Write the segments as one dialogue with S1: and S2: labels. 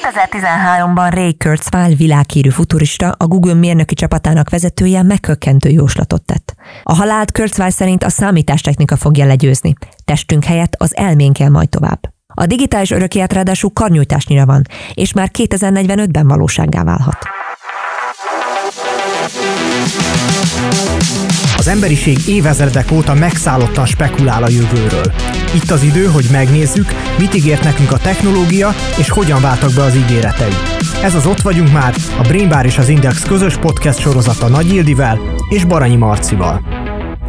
S1: 2013-ban Ray Kurzweil világhírű futurista, a Google mérnöki csapatának vezetője meghökkentő jóslatot tett. A halált Kurzweil szerint a számítástechnika fogja legyőzni. Testünk helyett az elmén kell majd tovább. A digitális örökélet ráadásul karnyújtásnyira van, és már 2045-ben valósággá válhat.
S2: Az emberiség évezredek óta megszállottan spekulál a jövőről. Itt az idő, hogy megnézzük, mit ígért nekünk a technológia, és hogyan váltak be az ígéretei. Ez az Ott vagyunk már, a Brain Bar és az Index közös podcast sorozata Nagy Ildivel és Baranyi Marcival.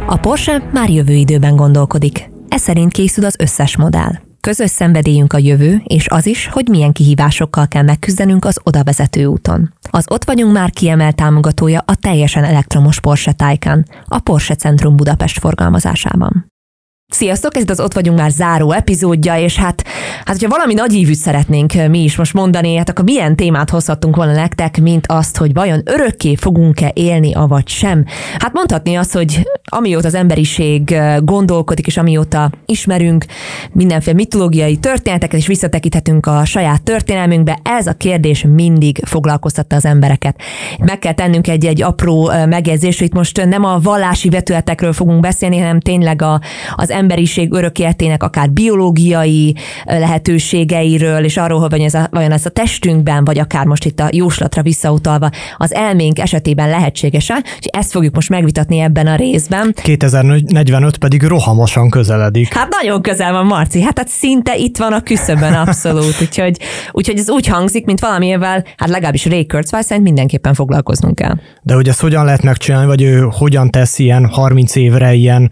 S1: A Porsche már jövő időben gondolkodik. Ez szerint készül az összes modell. Közös szenvedélyünk a jövő, és az is, hogy milyen kihívásokkal kell megküzdenünk az oda vezető úton. Az Ott vagyunk már kiemelt támogatója a teljesen elektromos Porsche Taycan, a Porsche Centrum Budapest forgalmazásában. Sziasztok, ez itt az Ott vagyunk már záró epizódja, és hát, hát hogyha valami nagy ívűt szeretnénk mi is most mondani, hát akkor milyen témát hozhattunk volna nektek, mint azt, hogy vajon örökké fogunk-e élni, avagy sem. Hát mondhatni azt, hogy amióta az emberiség gondolkodik, és amióta ismerünk mindenféle mitológiai történeteket, és visszatekinthetünk a saját történelmünkbe, ez a kérdés mindig foglalkoztatta az embereket. Meg kell tennünk egy-egy apró megjegyzést, hogy itt most nem a vallási vetületekről fogunk beszélni, hanem tényleg a, az emberiség örök életének akár biológiai lehetőségeiről, és arról, hogy ez a, vajon ez a testünkben, vagy akár most itt a jóslatra visszautalva, az elménk esetében lehetséges és ezt fogjuk most megvitatni ebben a részben.
S2: 2045 pedig rohamosan közeledik.
S1: Hát nagyon közel van, Marci, hát, hát szinte itt van a küszöbön abszolút, úgyhogy, úgyhogy ez úgy hangzik, mint valamivel, hát legalábbis Ray Kurzweil szerint mindenképpen foglalkoznunk kell.
S2: De hogy ezt hogyan lehet megcsinálni, vagy ő hogyan tesz ilyen 30 évre ilyen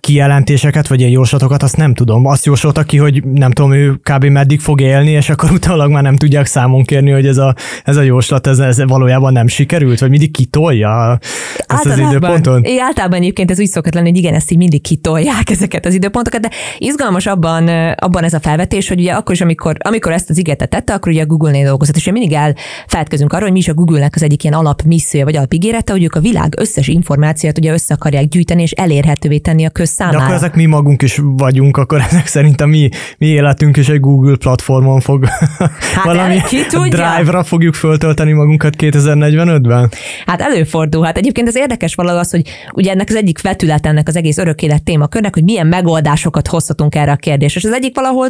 S2: kijelentéseket, vagy ilyen jóslatokat, azt nem tudom. Azt jósolta ki, hogy nem tudom, ő kb. meddig fog élni, és akkor utána már nem tudják számon kérni, hogy ez a, ez a jóslat, ez, ez valójában nem sikerült, vagy mindig kitolja ezt általában, az időpontot.
S1: É, általában egyébként ez úgy szokott lenni, hogy igen, ezt így mindig kitolják ezeket az időpontokat, de izgalmas abban, abban ez a felvetés, hogy ugye akkor is, amikor, amikor ezt az ígéretet tette, akkor ugye a Google-nél dolgozott, és mindig elfeledkezünk arról, hogy mi is a Google-nek az egyik ilyen alapmissziója, vagy alapigérete, hogy ők a világ összes információt ugye össze akarják gyűjteni és elérhetővé tenni a köz számára.
S2: De akkor ezek mi magunk is vagyunk, akkor ezek szerint a mi, mi életünk is egy Google platformon fog hát valami drive-ra fogjuk föltölteni magunkat 2045-ben?
S1: Hát előfordul. Hát egyébként az érdekes valahogy az, hogy ugye ennek az egyik vetület ennek az egész örök élet témakörnek, hogy milyen megoldásokat hozhatunk erre a kérdésre. És az egyik valahol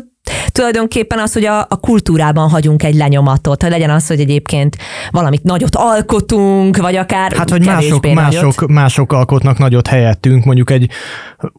S1: tulajdonképpen az, hogy a, a kultúrában hagyunk egy lenyomatot, hogy legyen az, hogy egyébként valamit nagyot alkotunk, vagy akár
S2: Hát, hogy mások, mások, mások alkotnak nagyot helyettünk, mondjuk egy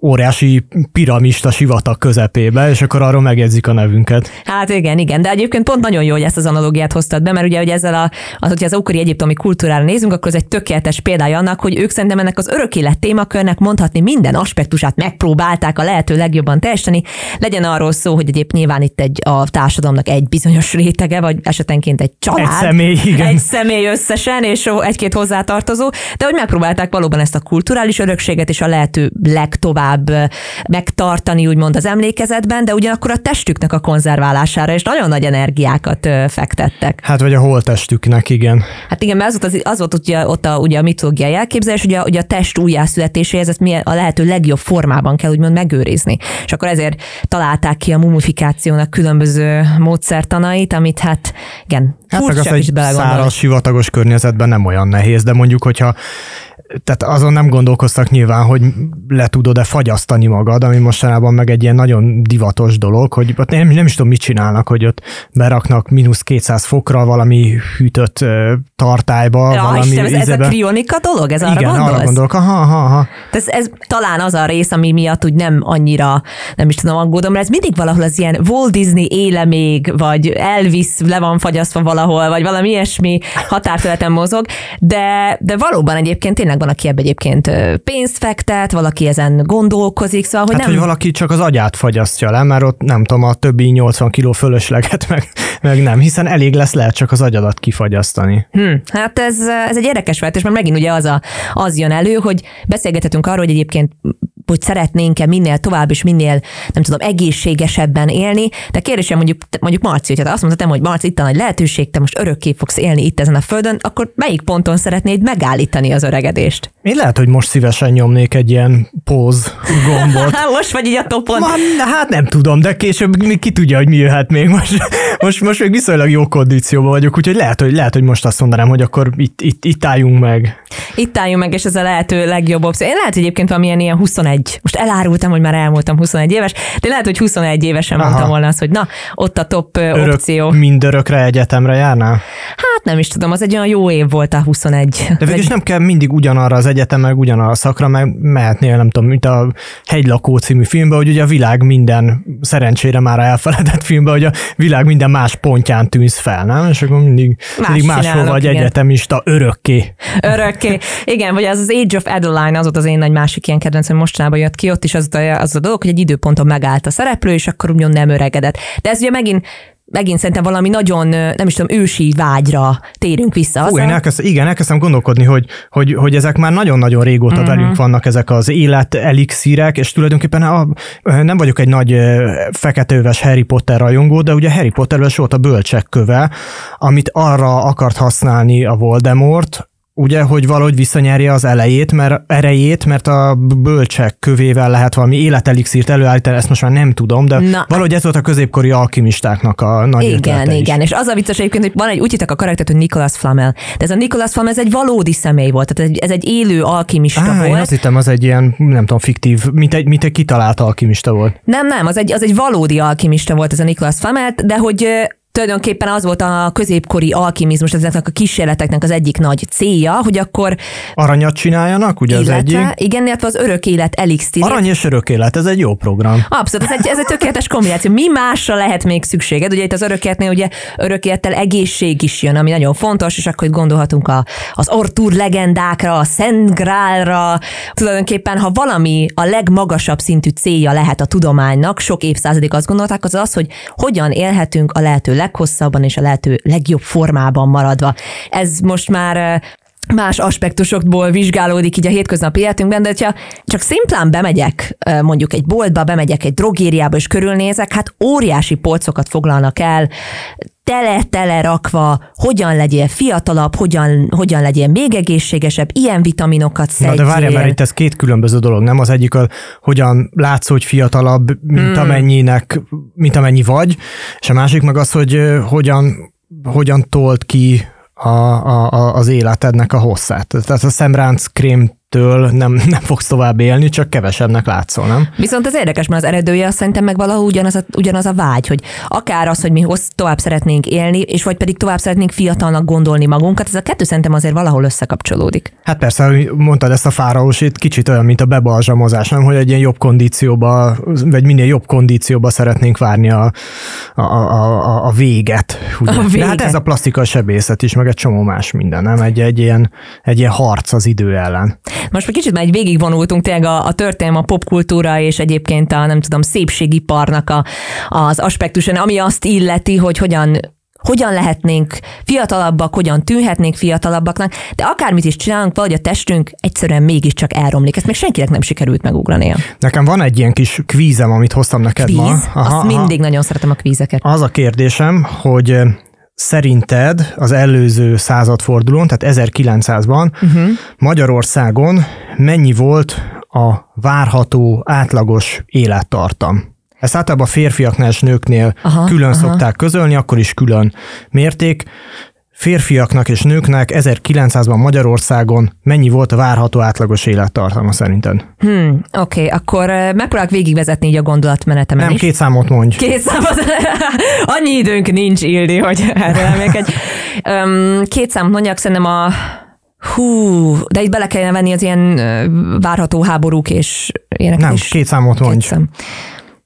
S2: óriási piramista sivatag közepébe, és akkor arról megjegyzik a nevünket.
S1: Hát igen, igen, de egyébként pont nagyon jó, hogy ezt az analógiát hoztad be, mert ugye hogy ezzel a, az, hogyha az ókori egyiptomi kultúrára nézünk, akkor ez egy tökéletes példája annak, hogy ők szerintem ennek az örök élet témakörnek mondhatni minden aspektusát megpróbálták a lehető legjobban teljesíteni. Legyen arról szó, hogy egyébként nyilván itt egy a társadalomnak egy bizonyos rétege, vagy esetenként egy család.
S2: Egy személy, igen.
S1: Egy személy összesen, és egy-két hozzátartozó, de hogy megpróbálták valóban ezt a kulturális örökséget és a lehető legtovább megtartani, úgymond az emlékezetben, de ugyanakkor a testüknek a konzerválására is nagyon nagy energiákat fektettek.
S2: Hát vagy a holtestüknek, igen.
S1: Hát igen, mert az volt, az, az volt ugye, ott a, ugye a mitológiai elképzelés, hogy a, ugye a test újjászületéséhez ezt milyen, a lehető legjobb formában kell úgymond megőrizni. És akkor ezért találták ki a mumifikációt kommunikációnak különböző módszertanait, amit hát igen, hát
S2: meg az egy száraz, sivatagos környezetben nem olyan nehéz, de mondjuk, hogyha tehát azon nem gondolkoztak nyilván, hogy le tudod-e fagyasztani magad, ami mostanában meg egy ilyen nagyon divatos dolog, hogy ott nem, nem is tudom, mit csinálnak, hogy ott beraknak mínusz 200 fokra valami hűtött tartályba, ja, valami
S1: Isten, ez, ez a krionika dolog? Ez
S2: Igen,
S1: arra gondolsz?
S2: arra gondolok. Aha, aha, aha.
S1: Ez, ez, talán az a rész, ami miatt úgy nem annyira, nem is tudom, aggódom, mert ez mindig valahol az ilyen Walt Disney éle még, vagy Elvis le van fagyasztva valahol, vagy valami ilyesmi határterületen mozog, de, de valóban egyébként tényleg van, aki ebbe egyébként pénzt fektet, valaki ezen gondolkozik, szóval, hogy
S2: hát,
S1: nem...
S2: hogy valaki csak az agyát fagyasztja le, mert ott nem tudom, a többi 80 kiló fölösleget meg, meg nem, hiszen elég lesz lehet csak az agyadat kifagyasztani.
S1: Hmm, hát ez, ez egy érdekes vetés, mert megint ugye az, a, az jön elő, hogy beszélgethetünk arról, hogy egyébként hogy szeretnénk-e minél tovább és minél, nem tudom, egészségesebben élni. De kérdésem mondjuk, mondjuk Marci, hogyha azt mondhatom, hogy Marci, itt a nagy lehetőség, te most örökké fogsz élni itt ezen a földön, akkor melyik ponton szeretnéd megállítani az öregedést?
S2: Én lehet, hogy most szívesen nyomnék egy ilyen póz gombot.
S1: most vagy így a topon.
S2: Man, hát nem tudom, de később ki tudja, hogy mi jöhet még most. Most, most még viszonylag jó kondícióban vagyok, úgyhogy lehet, hogy, lehet, hogy most azt mondanám, hogy akkor itt, itt, itt álljunk meg.
S1: Itt álljunk meg, és ez a lehető legjobb opció. Én lehet, hogy egyébként valamilyen ilyen 21. Most elárultam, hogy már elmúltam 21 éves, de lehet, hogy 21 évesen Aha. mondtam volna azt, hogy na, ott a top Örök, opció.
S2: Mindörökre egyetemre járnál?
S1: Hát nem is tudom, az egy olyan jó év volt a 21.
S2: De végülis nem kell mindig ugyanarra az egyetem, meg ugyanarra a szakra, meg mehetnél, nem tudom, mint a Hegylakó című filmben, hogy ugye a világ minden, szerencsére már elfeledett filmben, hogy a világ minden más pontján tűnsz fel, nem? És akkor mindig, más mindig máshol vagy igen. egyetemista örökké.
S1: Örökké. Igen, vagy az az Age of Adeline, az volt az én nagy másik ilyen kedvencem, mostanában jött ki, ott is az, az a dolog, hogy egy időponton megállt a szereplő, és akkor úgymond nem öregedett. De ez ugye megint megint szerintem valami nagyon, nem is tudom, ősi vágyra térünk vissza.
S2: Hú, én elkezd, igen, elkezdtem gondolkodni, hogy, hogy, hogy ezek már nagyon-nagyon régóta uh-huh. velünk vannak ezek az élet elixírek, és tulajdonképpen a, nem vagyok egy nagy feketeöves Harry Potter rajongó, de ugye Harry Potter volt a bölcsek köve, amit arra akart használni a Voldemort, ugye, hogy valahogy visszanyerje az elejét, mert erejét, mert a bölcsek kövével lehet valami életelixírt előállítani, ezt most már nem tudom, de Na. valahogy ez volt a középkori alkimistáknak a nagy
S1: Igen, igen, is. és az a vicces egyébként, hogy van egy, úgy a karaktert, hogy Nicholas Flamel, de ez a Nicholas Flamel, ez egy valódi személy volt, tehát ez egy élő alkimista Á, volt.
S2: Én azt hittem, az egy ilyen, nem tudom, fiktív, mint egy, mint egy kitalált alkimista volt.
S1: Nem, nem, az egy, az egy valódi alkimista volt ez a Nicholas Flamel, de hogy tulajdonképpen az volt a középkori alkimizmus, ezeknek a kísérleteknek az egyik nagy célja, hogy akkor...
S2: Aranyat csináljanak, ugye illetve, az egyik?
S1: Igen, illetve az örök élet elixtír.
S2: Arany és örök élet, ez egy jó program.
S1: Abszolút, ez egy, ez egy tökéletes kombináció. Mi másra lehet még szükséged? Ugye itt az örök életnél ugye örök élettel egészség is jön, ami nagyon fontos, és akkor itt gondolhatunk a, az Artur legendákra, a Szent Grálra. Tulajdonképpen, ha valami a legmagasabb szintű célja lehet a tudománynak, sok évszázadig azt gondolták, az az, hogy hogyan élhetünk a lehető leghosszabban és a lehető legjobb formában maradva. Ez most már más aspektusokból vizsgálódik így a hétköznapi életünkben, de hogyha csak szimplán bemegyek mondjuk egy boltba, bemegyek egy drogériába és körülnézek, hát óriási polcokat foglalnak el, tele-tele rakva, hogyan legyél fiatalabb, hogyan, hogyan legyél még egészségesebb, ilyen vitaminokat szedjél.
S2: Na de várjál, mert itt ez két különböző dolog, nem? Az egyik, a, hogyan látsz, hogy fiatalabb, mint hmm. amennyinek, mint amennyi vagy, és a másik meg az, hogy hogyan, hogyan tolt ki a, a, az életednek a hosszát. Tehát a szemránc krém től nem, nem fogsz tovább élni, csak kevesebbnek látszol, nem?
S1: Viszont az érdekes, mert az eredője azt szerintem meg valahogy ugyanaz a, ugyanaz a vágy, hogy akár az, hogy mi hossz, tovább szeretnénk élni, és vagy pedig tovább szeretnénk fiatalnak gondolni magunkat, ez a kettő szerintem azért valahol összekapcsolódik.
S2: Hát persze, hogy mondtad ezt a fáraósít, kicsit olyan, mint a bebalzsamozás, nem? Hogy egy ilyen jobb kondícióba, vagy minél jobb kondícióba szeretnénk várni a, a, a, a, a véget. Ugye? A véget. De hát ez a plastikai sebészet is, meg egy csomó más minden, nem? Egy, egy, ilyen, egy ilyen harc az idő ellen.
S1: Most már kicsit már egy végigvonultunk tényleg a, a történelem, a popkultúra és egyébként a nem tudom, szépségiparnak a, az aspektuson, ami azt illeti, hogy hogyan hogyan lehetnénk fiatalabbak, hogyan tűnhetnénk fiatalabbaknak, de akármit is csinálunk, vagy a testünk egyszerűen mégiscsak elromlik. Ezt még senkinek nem sikerült megugrania.
S2: Nekem van egy ilyen kis kvízem, amit hoztam neked
S1: Kvíz?
S2: ma.
S1: Aha, Azt mindig nagyon szeretem a kvízeket.
S2: Az a kérdésem, hogy szerinted az előző századfordulón, tehát 1900-ban uh-huh. Magyarországon mennyi volt a várható átlagos élettartam? Ezt általában a férfiaknál és nőknél aha, külön aha. szokták közölni, akkor is külön mérték férfiaknak és nőknek 1900-ban Magyarországon mennyi volt a várható átlagos élettartalma szerinted?
S1: Hmm, Oké, okay, akkor megpróbálok végigvezetni így a gondolatmenetemen
S2: Nem,
S1: is.
S2: két számot mondj.
S1: Két számot? Annyi időnk nincs, Ildi, hogy erre emlékedj. Két számot mondjak, szerintem a Hú, de itt bele kellene venni az ilyen várható háborúk és ilyenek
S2: Nem,
S1: is.
S2: két számot mondj. Két szám.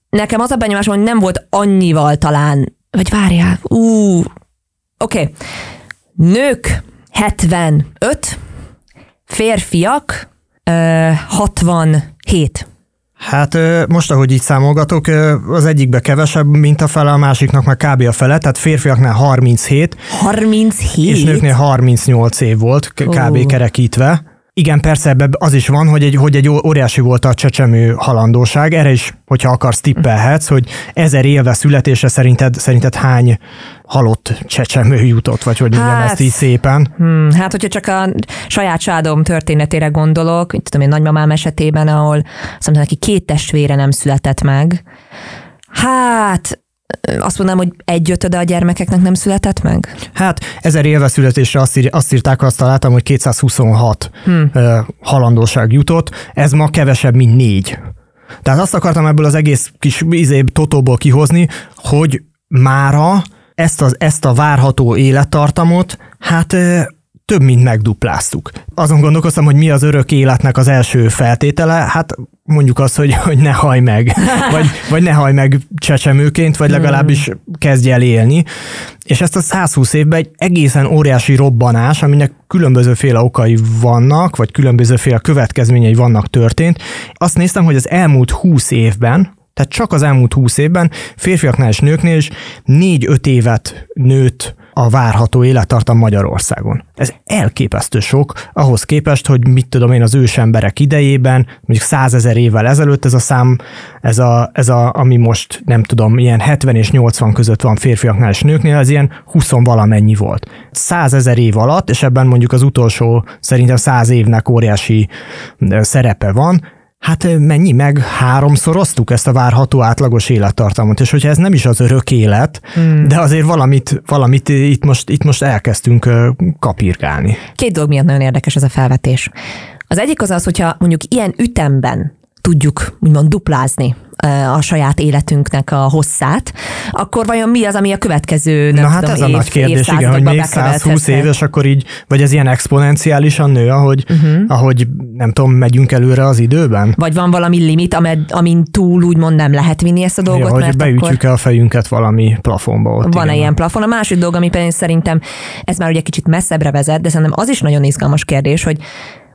S1: Nekem az a benyomásom, hogy nem volt annyival talán, vagy várjál, ú, oké. Okay. Nők 75, férfiak 67.
S2: Hát most, ahogy így számolgatok, az egyikbe kevesebb, mint a fele, a másiknak meg kb. a fele, tehát férfiaknál 37.
S1: 37?
S2: És nőknél 38 év volt, kb. Oh. kerekítve. Igen, persze ebbe az is van, hogy egy, hogy egy óriási volt a csecsemő halandóság. Erre is, hogyha akarsz, tippelhetsz, hogy ezer éve születésre szerinted, szerinted hány halott csecsemő jutott, vagy hogy mondjam hát, ezt így szépen?
S1: Hmm, hát, hogyha csak a saját sádom történetére gondolok, tudom én nagymamám esetében, ahol azt mondom, neki két testvére nem született meg, hát azt mondanám, hogy egy ötöde a gyermekeknek nem született meg?
S2: Hát ezer éve születésre azt, ír, azt írták, azt találtam, hogy 226 hmm. halandóság jutott, ez ma kevesebb, mint négy. Tehát azt akartam ebből az egész kis izébb totóból kihozni, hogy mára ezt, az, ezt a várható élettartamot, hát több mint megdupláztuk. Azon gondolkoztam, hogy mi az örök életnek az első feltétele, hát mondjuk azt, hogy, hogy ne haj meg, vagy, vagy ne haj meg csecsemőként, vagy legalábbis kezdj el élni. És ezt a 120 évben egy egészen óriási robbanás, aminek különbözőféle okai vannak, vagy különbözőféle következményei vannak történt. Azt néztem, hogy az elmúlt 20 évben, tehát csak az elmúlt 20 évben férfiaknál és nőknél is 4-5 évet nőtt a várható élettartam Magyarországon. Ez elképesztő sok, ahhoz képest, hogy mit tudom én az ősemberek idejében, mondjuk százezer évvel ezelőtt ez a szám, ez a, ez a, ami most nem tudom, ilyen 70 és 80 között van férfiaknál és nőknél, ez ilyen 20 valamennyi volt. Százezer év alatt, és ebben mondjuk az utolsó szerintem száz évnek óriási szerepe van, Hát mennyi meg háromszoroztuk ezt a várható átlagos élettartamot, és hogyha ez nem is az örök élet, hmm. de azért valamit, valamit itt, most, itt most elkezdtünk kapirgálni.
S1: Két dolog miatt nagyon érdekes ez a felvetés. Az egyik az az, hogyha mondjuk ilyen ütemben tudjuk úgymond duplázni a saját életünknek a hosszát, akkor vajon mi az, ami a következő nem
S2: Na hát
S1: tudom,
S2: ez
S1: év,
S2: a nagy kérdés, igen, hogy még 120 éves, akkor így, vagy ez ilyen exponenciálisan nő, ahogy, uh-huh. ahogy nem tudom, megyünk előre az időben?
S1: Vagy van valami limit, amed, amin túl úgymond nem lehet vinni ezt a dolgot,
S2: ja, hogy beütjük-e a fejünket valami plafonba ott.
S1: Van-e ilyen plafon? A másik dolog, ami pedig szerintem ez már ugye kicsit messzebbre vezet, de szerintem az is nagyon izgalmas kérdés, hogy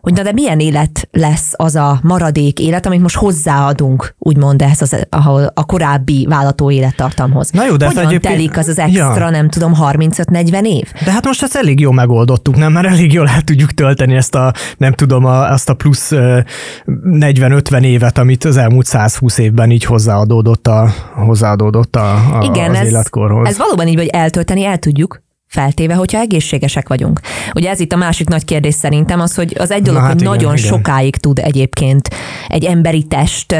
S1: hogy na de milyen élet lesz az a maradék élet, amit most hozzáadunk, úgymond ehhez az, a, a korábbi vállató élettartamhoz. Na jó, de Hogyan egyébként... telik az az extra, ja. nem tudom, 35-40 év?
S2: De hát most ezt elég jól megoldottuk, nem? Mert elég jól el tudjuk tölteni ezt a, nem tudom, a, azt a plusz 40-50 évet, amit az elmúlt 120 évben így hozzáadódott, a, hozzáadódott a, a, Igen, az ez, életkorhoz.
S1: ez valóban így, hogy eltölteni el tudjuk, feltéve, hogyha egészségesek vagyunk. Ugye ez itt a másik nagy kérdés szerintem az, hogy az egy dolog, hát hogy igen, nagyon igen. sokáig tud egyébként egy emberi test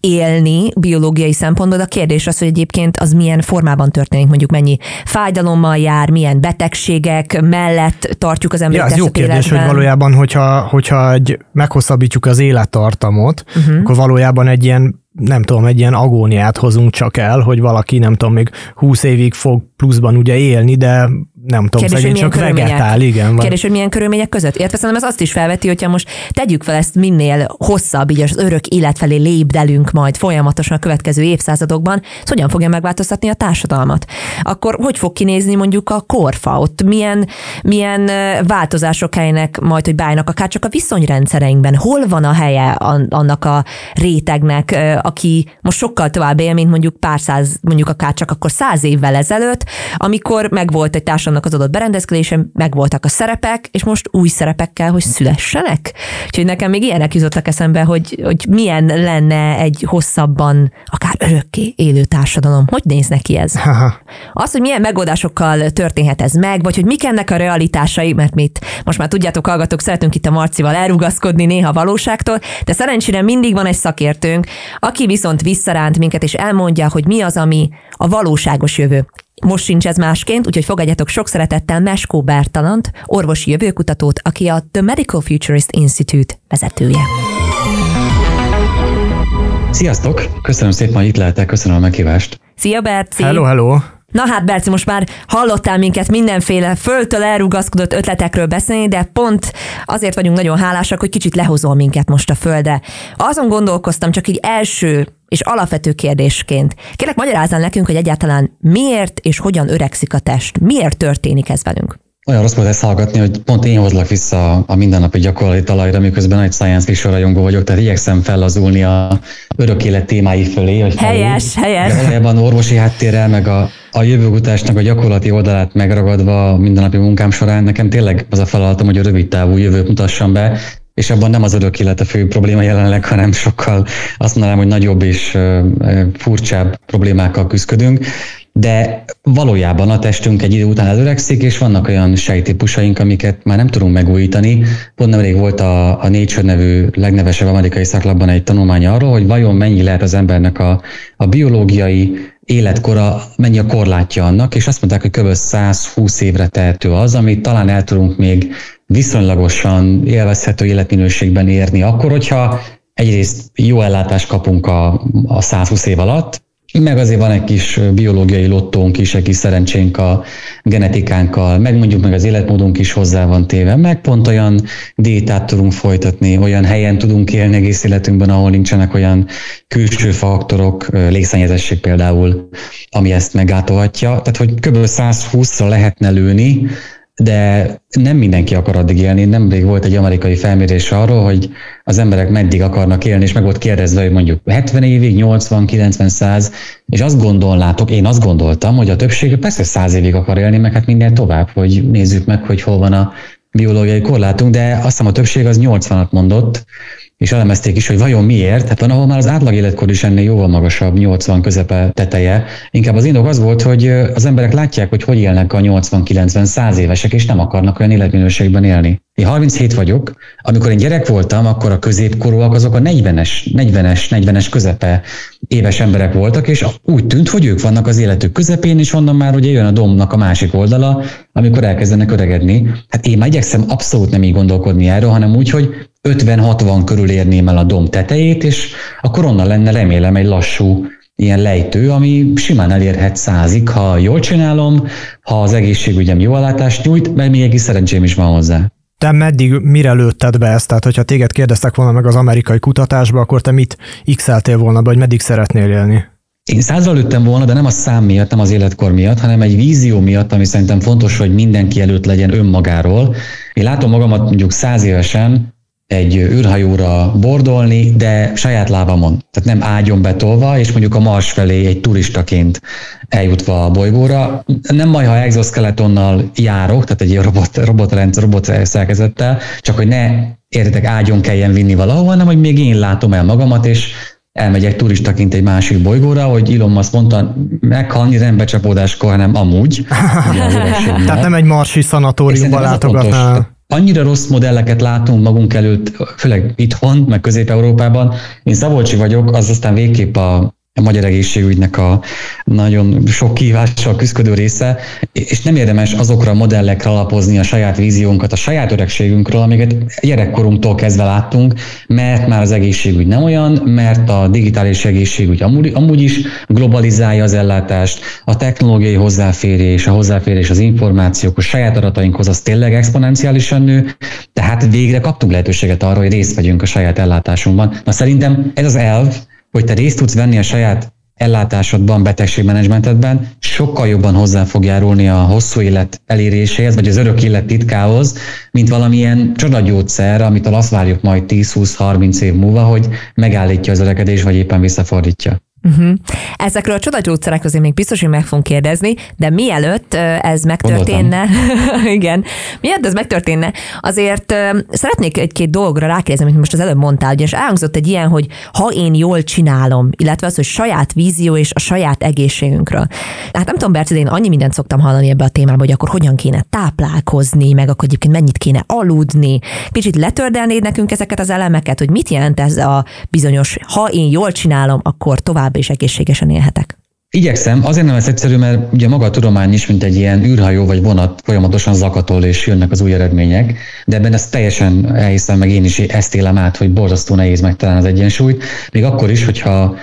S1: élni biológiai szempontból, de a kérdés az, hogy egyébként az milyen formában történik, mondjuk mennyi fájdalommal jár, milyen betegségek mellett tartjuk az emberi ja, testet
S2: jó kérdés, életben. hogy valójában, hogyha, hogyha egy, meghosszabbítjuk az élettartamot, uh-huh. akkor valójában egy ilyen nem tudom, egy ilyen agóniát hozunk csak el, hogy valaki nem tudom, még 20 évig fog pluszban ugye élni, de nem tudom, Kérdés, szegény csak vegetál, igen.
S1: Van. Kérdés, hogy milyen körülmények között? Értve szerintem ez azt is felveti, hogyha most tegyük fel ezt minél hosszabb, így az örök élet felé lépdelünk majd folyamatosan a következő évszázadokban, ez hogyan fogja megváltoztatni a társadalmat? Akkor hogy fog kinézni mondjuk a korfa? Ott milyen, milyen változások helynek majd, hogy beállnak akár csak a viszonyrendszereinkben? Hol van a helye annak a rétegnek, aki most sokkal tovább él, mint mondjuk pár száz, mondjuk akár csak akkor száz évvel ezelőtt, amikor megvolt egy társadalom társadalomnak az adott berendezkedése, megvoltak a szerepek, és most új szerepekkel, hogy szülessenek. Úgyhogy nekem még ilyenek jutottak eszembe, hogy, hogy milyen lenne egy hosszabban, akár örökké élő társadalom. Hogy néz neki ez? Az, hogy milyen megoldásokkal történhet ez meg, vagy hogy mik ennek a realitásai, mert mit most már tudjátok, hallgatók, szeretünk itt a Marcival elrugaszkodni néha valóságtól, de szerencsére mindig van egy szakértőnk, aki viszont visszaránt minket, és elmondja, hogy mi az, ami a valóságos jövő. Most sincs ez másként, úgyhogy fogadjatok sok szeretettel Meskó Bertalant, orvosi jövőkutatót, aki a The Medical Futurist Institute vezetője.
S3: Sziasztok! Köszönöm szépen, hogy itt lehetek, köszönöm a meghívást.
S1: Szia Berci!
S2: Hello, hello!
S1: Na hát Berci, most már hallottál minket mindenféle föltől elrugaszkodott ötletekről beszélni, de pont azért vagyunk nagyon hálásak, hogy kicsit lehozol minket most a földre. Azon gondolkoztam, csak így első és alapvető kérdésként. Kérlek, magyarázzál nekünk, hogy egyáltalán miért és hogyan öregszik a test? Miért történik ez velünk?
S3: Olyan rossz volt ezt hallgatni, hogy pont én hozlak vissza a mindennapi gyakorlati talajra, miközben nagy science fiction rajongó vagyok, tehát igyekszem fellazulni a örök élet témái fölé. Hogy
S1: helyes, felé. helyes.
S3: De valójában orvosi háttérrel, meg a, a jövőkutásnak a gyakorlati oldalát megragadva a mindennapi munkám során, nekem tényleg az a feladatom, hogy a rövid távú jövőt mutassam be, és abban nem az örök élet a fő probléma jelenleg, hanem sokkal azt mondanám, hogy nagyobb és furcsább problémákkal küzdködünk. De valójában a testünk egy idő után előregszik, és vannak olyan sejtípusaink, amiket már nem tudunk megújítani. Pont nemrég volt a, a Nature nevű legnevesebb amerikai szaklapban egy tanulmány arról, hogy vajon mennyi lehet az embernek a, a biológiai életkora, mennyi a korlátja annak, és azt mondták, hogy kb. 120 évre tehető az, amit talán el tudunk még viszonylagosan élvezhető életminőségben érni, akkor, hogyha egyrészt jó ellátást kapunk a, a 120 év alatt, meg azért van egy kis biológiai lottónk is, egy kis szerencsénk a genetikánkkal, meg mondjuk meg az életmódunk is hozzá van téve, meg pont olyan diétát tudunk folytatni, olyan helyen tudunk élni egész életünkben, ahol nincsenek olyan külső faktorok, légszennyezettség például, ami ezt meggátolhatja. Tehát, hogy kb. 120-ra lehetne lőni, de nem mindenki akar addig élni. Nemrég volt egy amerikai felmérés arról, hogy az emberek meddig akarnak élni, és meg volt kérdezve, hogy mondjuk 70 évig, 80, 90, 100, és azt gondolnátok, én azt gondoltam, hogy a többség persze 100 évig akar élni, meg hát minden tovább, hogy nézzük meg, hogy hol van a biológiai korlátunk, de azt hiszem a többség az 80-at mondott, és elemezték is, hogy vajon miért. Hát van, ahol már az átlag életkor is ennél jóval magasabb, 80 közepe teteje. Inkább az indok az volt, hogy az emberek látják, hogy hogy élnek a 80-90-100 évesek, és nem akarnak olyan életminőségben élni. Én 37 vagyok, amikor én gyerek voltam, akkor a középkorúak azok a 40-es, 40-es, 40-es közepe éves emberek voltak, és úgy tűnt, hogy ők vannak az életük közepén, és onnan már ugye jön a domnak a másik oldala, amikor elkezdenek öregedni. Hát én már igyekszem abszolút nem így gondolkodni erről, hanem úgy, hogy 50-60 körül érném el a dom tetejét, és akkor onnan lenne remélem egy lassú ilyen lejtő, ami simán elérhet százig, ha jól csinálom, ha az egészségügyem jó alátást nyújt, mert még egy szerencsém is van hozzá.
S2: Te meddig, mire lőtted be ezt? Tehát, hogyha téged kérdeztek volna meg az amerikai kutatásba, akkor te mit x volna be, hogy meddig szeretnél élni?
S3: Én százra lőttem volna, de nem a szám miatt, nem az életkor miatt, hanem egy vízió miatt, ami szerintem fontos, hogy mindenki előtt legyen önmagáról. Én látom magamat mondjuk száz évesen, egy űrhajóra bordolni, de saját lábamon, tehát nem ágyon betolva, és mondjuk a Mars felé egy turistaként eljutva a bolygóra. Nem majd, ha exoskeletonnal járok, tehát egy robot, robotrendszer, robot szerkezettel, csak hogy ne értetek ágyon kelljen vinni valahova, hanem hogy még én látom el magamat, és elmegyek turistaként egy másik bolygóra, hogy Elon Musk mondta, meghalni nem becsapódáskor, hanem amúgy.
S2: Tehát nem egy marsi szanatóriumban látogatnál
S3: annyira rossz modelleket látunk magunk előtt, főleg itthon, meg Közép-Európában. Én Szabolcsi vagyok, az aztán végképp a, a magyar egészségügynek a nagyon sok kívással küzdő része, és nem érdemes azokra a modellekre alapozni a saját víziónkat, a saját öregségünkről, amiket gyerekkorunktól kezdve láttunk, mert már az egészségügy nem olyan, mert a digitális egészségügy amúgy, amúgy is globalizálja az ellátást, a technológiai hozzáférés, a hozzáférés az információk, a saját adatainkhoz az tényleg exponenciálisan nő, tehát végre kaptunk lehetőséget arra, hogy részt vegyünk a saját ellátásunkban. Na szerintem ez az elv, hogy te részt tudsz venni a saját ellátásodban, betegségmenedzsmentedben, sokkal jobban hozzá fog járulni a hosszú élet eléréséhez, vagy az örök élet titkához, mint valamilyen csodagyógyszer, amit azt várjuk majd 10-20-30 év múlva, hogy megállítja az öregedés, vagy éppen visszafordítja.
S1: Uh-huh. Ezekről a csodagyógyszerek azért még biztos, hogy meg fogunk kérdezni, de mielőtt ez megtörténne, igen, mielőtt ez megtörténne, azért szeretnék egy-két dologra rákérdezni, amit most az előbb mondtál, ugyanis elhangzott egy ilyen, hogy ha én jól csinálom, illetve az, hogy saját vízió és a saját egészségünkről. Hát nem tudom, Berci, én annyi mindent szoktam hallani ebbe a témába, hogy akkor hogyan kéne táplálkozni, meg akkor egyébként mennyit kéne aludni. Kicsit letördelnéd nekünk ezeket az elemeket, hogy mit jelent ez a bizonyos, ha én jól csinálom, akkor tovább és egészségesen élhetek?
S3: Igyekszem, azért nem ez egyszerű, mert ugye maga a tudomány is, mint egy ilyen űrhajó vagy vonat folyamatosan zakatol és jönnek az új eredmények, de ebben ezt teljesen elhiszem, meg én is ezt élem át, hogy borzasztó nehéz megtalálni az egyensúlyt, még akkor is, hogyha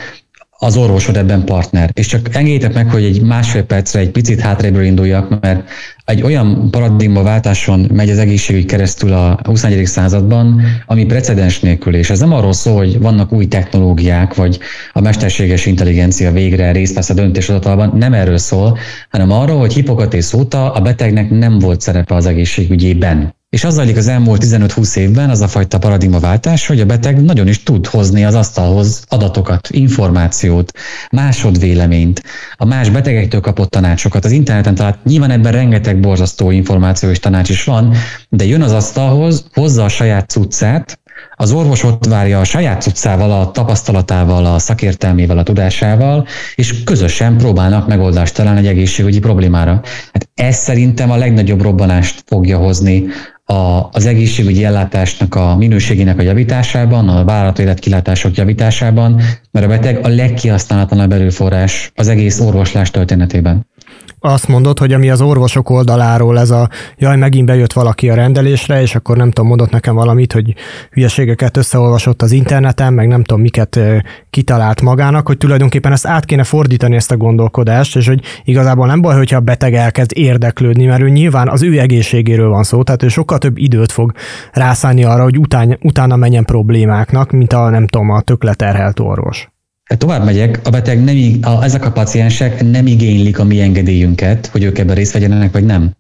S3: az orvosod ebben partner. És csak engedjétek meg, hogy egy másfél percre egy picit hátrébről induljak, mert egy olyan paradigmaváltáson megy az egészségügy keresztül a 21. században, ami precedens nélkül, és ez nem arról szól, hogy vannak új technológiák, vagy a mesterséges intelligencia végre részt vesz a döntéshozatalban, nem erről szól, hanem arról, hogy Hippokratész óta a betegnek nem volt szerepe az egészségügyében. És az zajlik az elmúlt 15-20 évben az a fajta paradigmaváltás, hogy a beteg nagyon is tud hozni az asztalhoz adatokat, információt, másodvéleményt, a más betegektől kapott tanácsokat. Az interneten talált nyilván ebben rengeteg borzasztó információ és tanács is van, de jön az asztalhoz, hozza a saját cuccát, az orvos ott várja a saját cuccával, a tapasztalatával, a szakértelmével, a tudásával, és közösen próbálnak megoldást találni egy egészségügyi problémára. Hát ez szerintem a legnagyobb robbanást fogja hozni a, az egészségügyi ellátásnak a minőségének a javításában, a vállalat életkilátások javításában, mert a beteg a legkihasználatlanabb erőforrás az egész orvoslás történetében
S2: azt mondod, hogy ami az orvosok oldaláról ez a jaj, megint bejött valaki a rendelésre, és akkor nem tudom, mondott nekem valamit, hogy hülyeségeket összeolvasott az interneten, meg nem tudom, miket kitalált magának, hogy tulajdonképpen ezt át kéne fordítani ezt a gondolkodást, és hogy igazából nem baj, hogyha a beteg elkezd érdeklődni, mert ő nyilván az ő egészségéről van szó, tehát ő sokkal több időt fog rászállni arra, hogy utána, utána menjen problémáknak, mint a nem tudom, a tökleterhelt orvos.
S3: Hát tovább megyek, a beteg nem, a, ezek a paciensek nem igénylik a mi engedélyünket, hogy ők ebben részt vegyenek, vagy nem.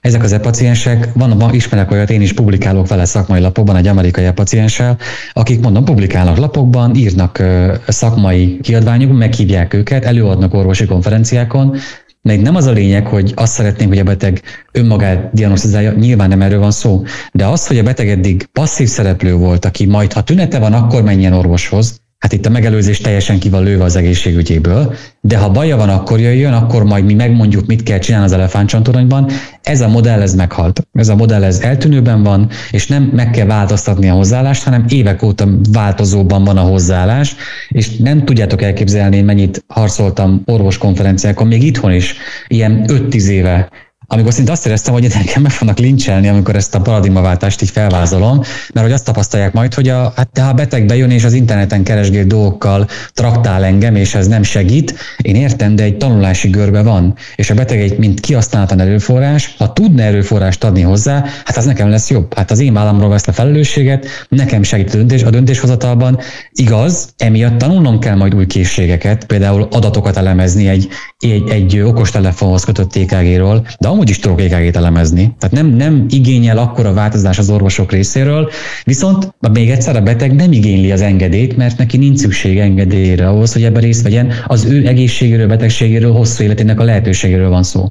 S3: Ezek az e-paciensek, van, van, ismerek olyat, én is publikálok vele szakmai lapokban, egy amerikai e-pacienssel, akik mondom, publikálnak lapokban, írnak ö, szakmai kiadványokban, meghívják őket, előadnak orvosi konferenciákon, még nem az a lényeg, hogy azt szeretnénk, hogy a beteg önmagát diagnosztizálja, nyilván nem erről van szó, de az, hogy a beteg eddig passzív szereplő volt, aki majd, ha tünete van, akkor menjen orvoshoz, Hát itt a megelőzés teljesen ki van lőve az egészségügyéből, de ha baja van, akkor jöjjön, akkor majd mi megmondjuk, mit kell csinálni az elefántcsontoronyban. Ez a modell, ez meghalt. Ez a modell, ez eltűnőben van, és nem meg kell változtatni a hozzáállást, hanem évek óta változóban van a hozzáállás, és nem tudjátok elképzelni, mennyit harcoltam orvoskonferenciákon, még itthon is, ilyen 5-10 éve amikor szinte azt éreztem, hogy nekem meg fognak lincselni, amikor ezt a paradigmaváltást így felvázolom, mert hogy azt tapasztalják majd, hogy a, hát ha a beteg bejön és az interneten keresgél dolgokkal traktál engem, és ez nem segít, én értem, de egy tanulási görbe van, és a beteg egy mint kihasználatlan erőforrás, ha tudna erőforrást adni hozzá, hát az nekem lesz jobb. Hát az én vállamról vesz a felelősséget, nekem segít a, döntés, a döntéshozatalban. Igaz, emiatt tanulnom kell majd új készségeket, például adatokat elemezni egy, egy, egy okostelefonhoz kötött TKG-ról, de amúgy is tudok EKG-t elemezni. Tehát nem, nem igényel akkora változás az orvosok részéről, viszont még egyszer a beteg nem igényli az engedélyt, mert neki nincs szükség engedélyre ahhoz, hogy ebben részt vegyen. Az ő egészségéről, betegségéről, hosszú életének a lehetőségéről van szó.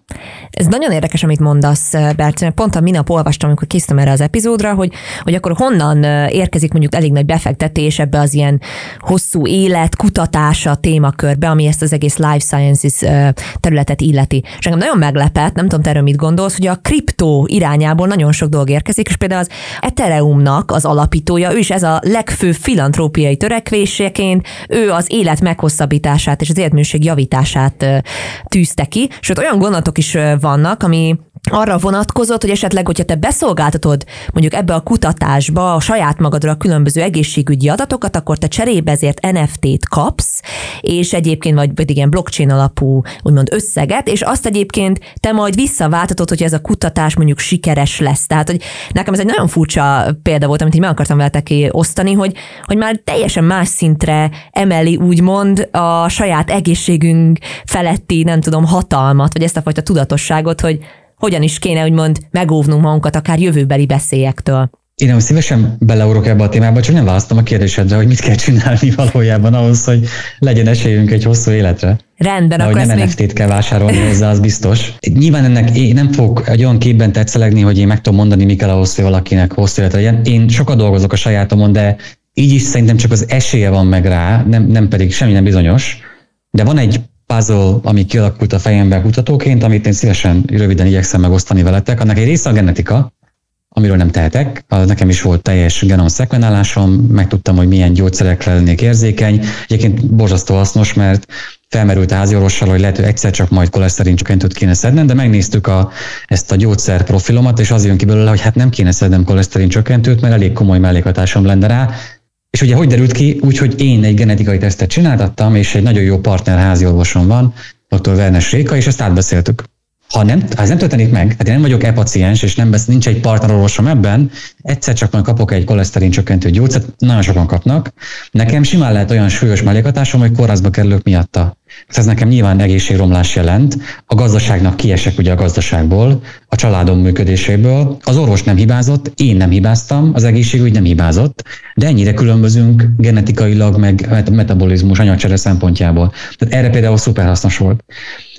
S1: Ez nagyon érdekes, amit mondasz, Berci, pont a minap olvastam, amikor készítem erre az epizódra, hogy, hogy akkor honnan érkezik mondjuk elég nagy befektetés ebbe az ilyen hosszú élet kutatása témakörbe, ami ezt az egész life sciences területet illeti. És engem nagyon meglepett, nem tudom, te erről mit gondolsz, hogy a kriptó irányából nagyon sok dolog érkezik, és például az Ethereumnak az alapítója, ő is ez a legfőbb filantrópiai törekvéseként, ő az élet meghosszabbítását és az életminőség javítását tűzte ki, sőt olyan gondolatok is vannak, ami arra vonatkozott, hogy esetleg, hogyha te beszolgáltatod mondjuk ebbe a kutatásba a saját magadra a különböző egészségügyi adatokat, akkor te cserébe ezért NFT-t kapsz, és egyébként vagy pedig ilyen blockchain alapú úgymond összeget, és azt egyébként te majd visszaváltatod, hogy ez a kutatás mondjuk sikeres lesz. Tehát, hogy nekem ez egy nagyon furcsa példa volt, amit így meg akartam veletek osztani, hogy, hogy már teljesen más szintre emeli úgymond a saját egészségünk feletti, nem tudom, hatalmat, vagy ezt a fajta tudatosságot, hogy hogyan is kéne úgymond megóvnunk magunkat akár jövőbeli beszélyektől.
S3: Én nem szívesen beleurok ebbe a témába, csak nem választom a kérdésedre, hogy mit kell csinálni valójában ahhoz, hogy legyen esélyünk egy hosszú életre.
S1: Rendben,
S3: De
S1: akkor
S3: hogy nem
S1: még...
S3: NFT-t kell vásárolni hozzá, az biztos. Nyilván ennek én nem fogok egy olyan képben tetszelegni, hogy én meg tudom mondani, mi kell ahhoz, hogy valakinek hosszú életre legyen. Én sokat dolgozok a sajátomon, de így is szerintem csak az esélye van meg rá, nem, nem pedig semmi nem bizonyos. De van egy puzzle, ami kialakult a fejemben kutatóként, amit én szívesen röviden igyekszem megosztani veletek. Annak egy része a genetika, amiről nem tehetek. Nekem is volt teljes genom szekvenálásom, megtudtam, hogy milyen gyógyszerekre lennék érzékeny. Egyébként borzasztó hasznos, mert felmerült a házi orvossal, hogy lehet, hogy egyszer csak majd koleszterin csökkentőt kéne szednem, de megnéztük a, ezt a gyógyszer profilomat, és az jön ki belőle, hogy hát nem kéne szednem koleszterin csökkentőt, mert elég komoly mellékhatásom lenne rá, és ugye hogy derült ki? Úgy, hogy én egy genetikai tesztet csináltattam, és egy nagyon jó partner házi orvosom van, dr. Vernes Réka, és ezt átbeszéltük. Ha, nem, ha ez nem történik meg, tehát én nem vagyok e-paciens, és nem, nincs egy partnerorvosom ebben, egyszer csak majd kapok egy koleszterin csökkentő gyógyszert, nagyon sokan kapnak. Nekem simán lehet olyan súlyos mellékhatásom, hogy kórházba kerülök miatta. Ez nekem nyilván egészségromlás jelent. A gazdaságnak kiesek ugye a gazdaságból, a családom működéséből. Az orvos nem hibázott, én nem hibáztam, az egészségügy nem hibázott, de ennyire különbözünk genetikailag, meg metabolizmus, anyagcsere szempontjából. Tehát erre például szuper hasznos volt.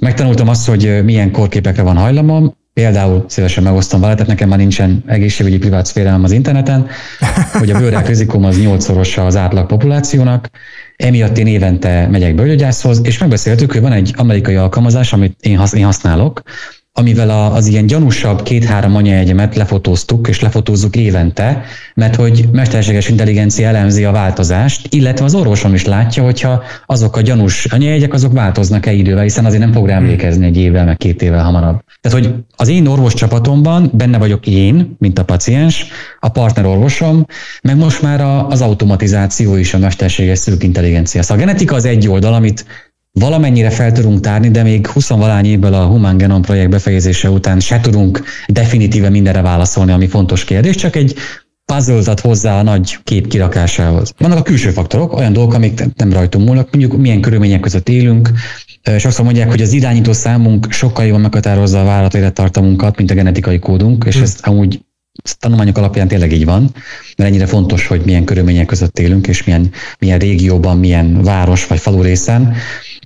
S3: Megtanultam azt, hogy milyen korképekre van hajlamom, Például szívesen megosztom vele, tehát nekem már nincsen egészségügyi privát szférám az interneten, hogy a bőrák rizikom az nyolcszorosa az átlag populációnak, emiatt én évente megyek bőrgyógyászhoz, és megbeszéltük, hogy van egy amerikai alkalmazás, amit én, használok, amivel az ilyen gyanúsabb két-három anyaegyemet lefotóztuk, és lefotózzuk évente, mert hogy mesterséges intelligencia elemzi a változást, illetve az orvosom is látja, hogyha azok a gyanús anyajegyek, azok változnak-e idővel, hiszen azért nem fog rá emlékezni egy évvel, meg két évvel hamarabb. Tehát, hogy az én orvos csapatomban benne vagyok én, mint a paciens, a partnerorvosom, meg most már az automatizáció is a mesterséges szülők intelligencia. Szóval a genetika az egy oldal, amit valamennyire fel tudunk tárni, de még 20 valány évvel a Human Genome projekt befejezése után se tudunk definitíve mindenre válaszolni, ami fontos kérdés, csak egy puzzle hozzá a nagy kép kirakásához. Vannak a külső faktorok, olyan dolgok, amik nem rajtunk múlnak, mondjuk milyen körülmények között élünk, és azt mondják, hogy az irányító számunk sokkal jobban meghatározza a vállalat élettartamunkat, mint a genetikai kódunk, és hm. ez amúgy tanulmányok alapján tényleg így van, mert ennyire fontos, hogy milyen körülmények között élünk, és milyen, milyen régióban, milyen város vagy falu részen.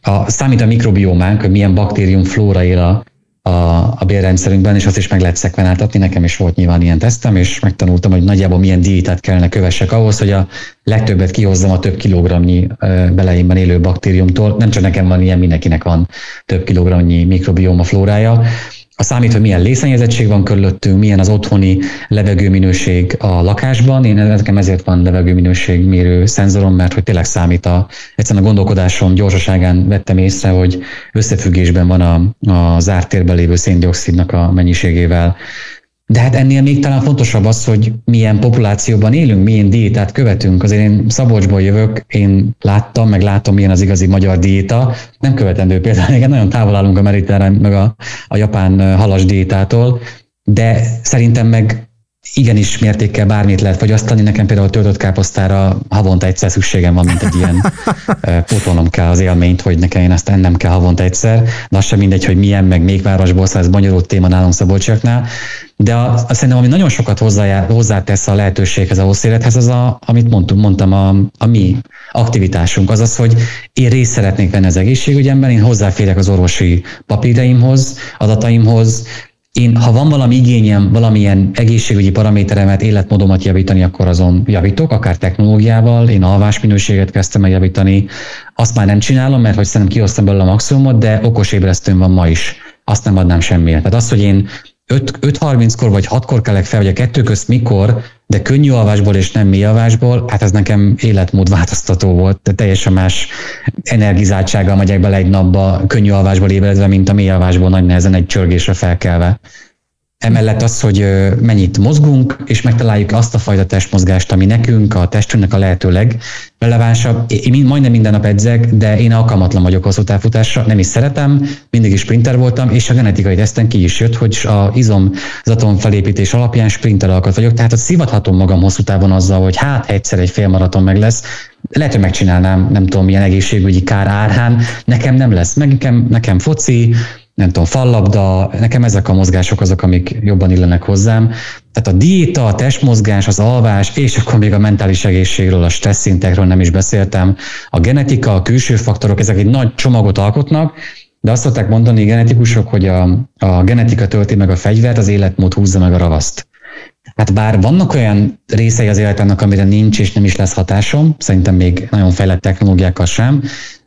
S3: A, számít a mikrobiómánk, hogy milyen baktérium flóra él a, a, a bérrendszerünkben, és azt is meg lehet szekvenáltatni. Nekem is volt nyilván ilyen tesztem, és megtanultam, hogy nagyjából milyen diétát kellene kövessek ahhoz, hogy a legtöbbet kihozzam a több kilogramnyi beleimben élő baktériumtól. Nem csak nekem van ilyen, mindenkinek van több kilogramnyi mikrobioma flórája a számít, hogy milyen lészennyezettség van körülöttünk, milyen az otthoni levegőminőség a lakásban. Én nekem ezért van levegőminőségmérő szenzorom, mert hogy tényleg számít a, egyszerűen a gondolkodásom gyorsaságán vettem észre, hogy összefüggésben van a, a zárt térben lévő széndiokszidnak a mennyiségével. De hát ennél még talán fontosabb az, hogy milyen populációban élünk, milyen diétát követünk. Azért én Szabolcsból jövök, én láttam, meg látom, milyen az igazi magyar diéta. Nem követendő például, igen, nagyon távol állunk a mediterrán, meg a, a japán halas diétától, de szerintem meg igenis mértékkel bármit lehet fogyasztani. Nekem például a töltött káposztára havonta egyszer szükségem van, mint egy ilyen pótolnom kell az élményt, hogy nekem én ezt ennem kell havonta egyszer, de az sem mindegy, hogy milyen, meg még városból, ez bonyolult téma nálunk Szabolcsiaknál. De a, a, szerintem, ami nagyon sokat hozzá, hozzátesz a lehetőséghez, a hosszú élethez, az, a, amit mondtuk, mondtam, a, a mi aktivitásunk, az az, hogy én részt szeretnék venni az egészségügyemben, én hozzáférek az orvosi papíraimhoz, adataimhoz, én, ha van valami igényem, valamilyen egészségügyi paraméteremet, életmódomat javítani, akkor azon javítok, akár technológiával. Én alvásminőséget kezdtem el javítani. Azt már nem csinálom, mert hogy szerintem kihoztam belőle a maximumot, de okos ébresztőm van ma is. Azt nem adnám semmire. Tehát az, hogy én 5.30-kor vagy 6-kor kelek fel, vagy a kettő közt mikor, de könnyű alvásból és nem mély alvásból, hát ez nekem életmód változtató volt, de teljesen más energizáltsággal megyek bele egy napba könnyű alvásból ébredve, mint a mély alvásból nagy nehezen egy csörgésre felkelve. Emellett az, hogy mennyit mozgunk, és megtaláljuk azt a fajta testmozgást, ami nekünk, a testünknek a lehető legrelevánsabb. Én majdnem minden nap edzek, de én alkalmatlan vagyok hosszú távfutásra, nem is szeretem, mindig is sprinter voltam, és a genetikai teszten ki is jött, hogy a izom atom felépítés alapján sprinter alkat vagyok, tehát hogy szivathatom magam hosszú távon azzal, hogy hát egyszer egy félmaraton meg lesz, lehet, hogy megcsinálnám, nem tudom, milyen egészségügyi kár árhán, nekem nem lesz, meg nekem, nekem foci, nem tudom, fallabda, nekem ezek a mozgások azok, amik jobban illenek hozzám. Tehát a diéta, a testmozgás, az alvás, és akkor még a mentális egészségről, a stresszintekről nem is beszéltem. A genetika, a külső faktorok, ezek egy nagy csomagot alkotnak, de azt szokták mondani genetikusok, hogy a, a genetika tölti meg a fegyvert, az életmód húzza meg a ravaszt. Hát bár vannak olyan részei az életemnek, amire nincs és nem is lesz hatásom, szerintem még nagyon fejlett technológiákkal sem,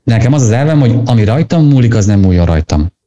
S3: de nekem az az elvem, hogy ami rajtam múlik, az nem múljon rajtam.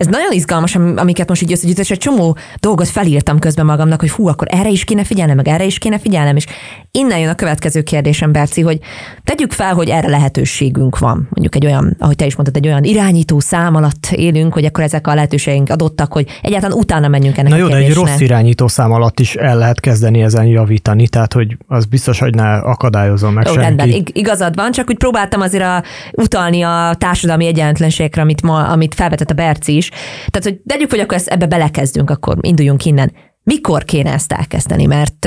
S1: Ez nagyon izgalmas, amiket most így összegyűjtött, és egy csomó dolgot felírtam közben magamnak, hogy hú, akkor erre is kéne figyelnem, meg erre is kéne figyelnem, és innen jön a következő kérdésem, Berci, hogy tegyük fel, hogy erre lehetőségünk van. Mondjuk egy olyan, ahogy te is mondtad, egy olyan irányító szám alatt élünk, hogy akkor ezek a lehetőségeink adottak, hogy egyáltalán utána menjünk ennek
S2: Na jó,
S1: a
S2: de egy rossz irányító szám alatt is el lehet kezdeni ezen javítani, tehát hogy az biztos, hogy ne akadályozom meg
S1: Ó,
S2: senki.
S1: Rendben, igazad van, csak úgy próbáltam azért a, utalni a társadalmi egyenlőtlenségre, amit, ma, amit felvetett a Berci is, tehát, hogy tegyük, hogy akkor ezt, ebbe belekezdünk, akkor induljunk innen. Mikor kéne ezt elkezdeni? Mert,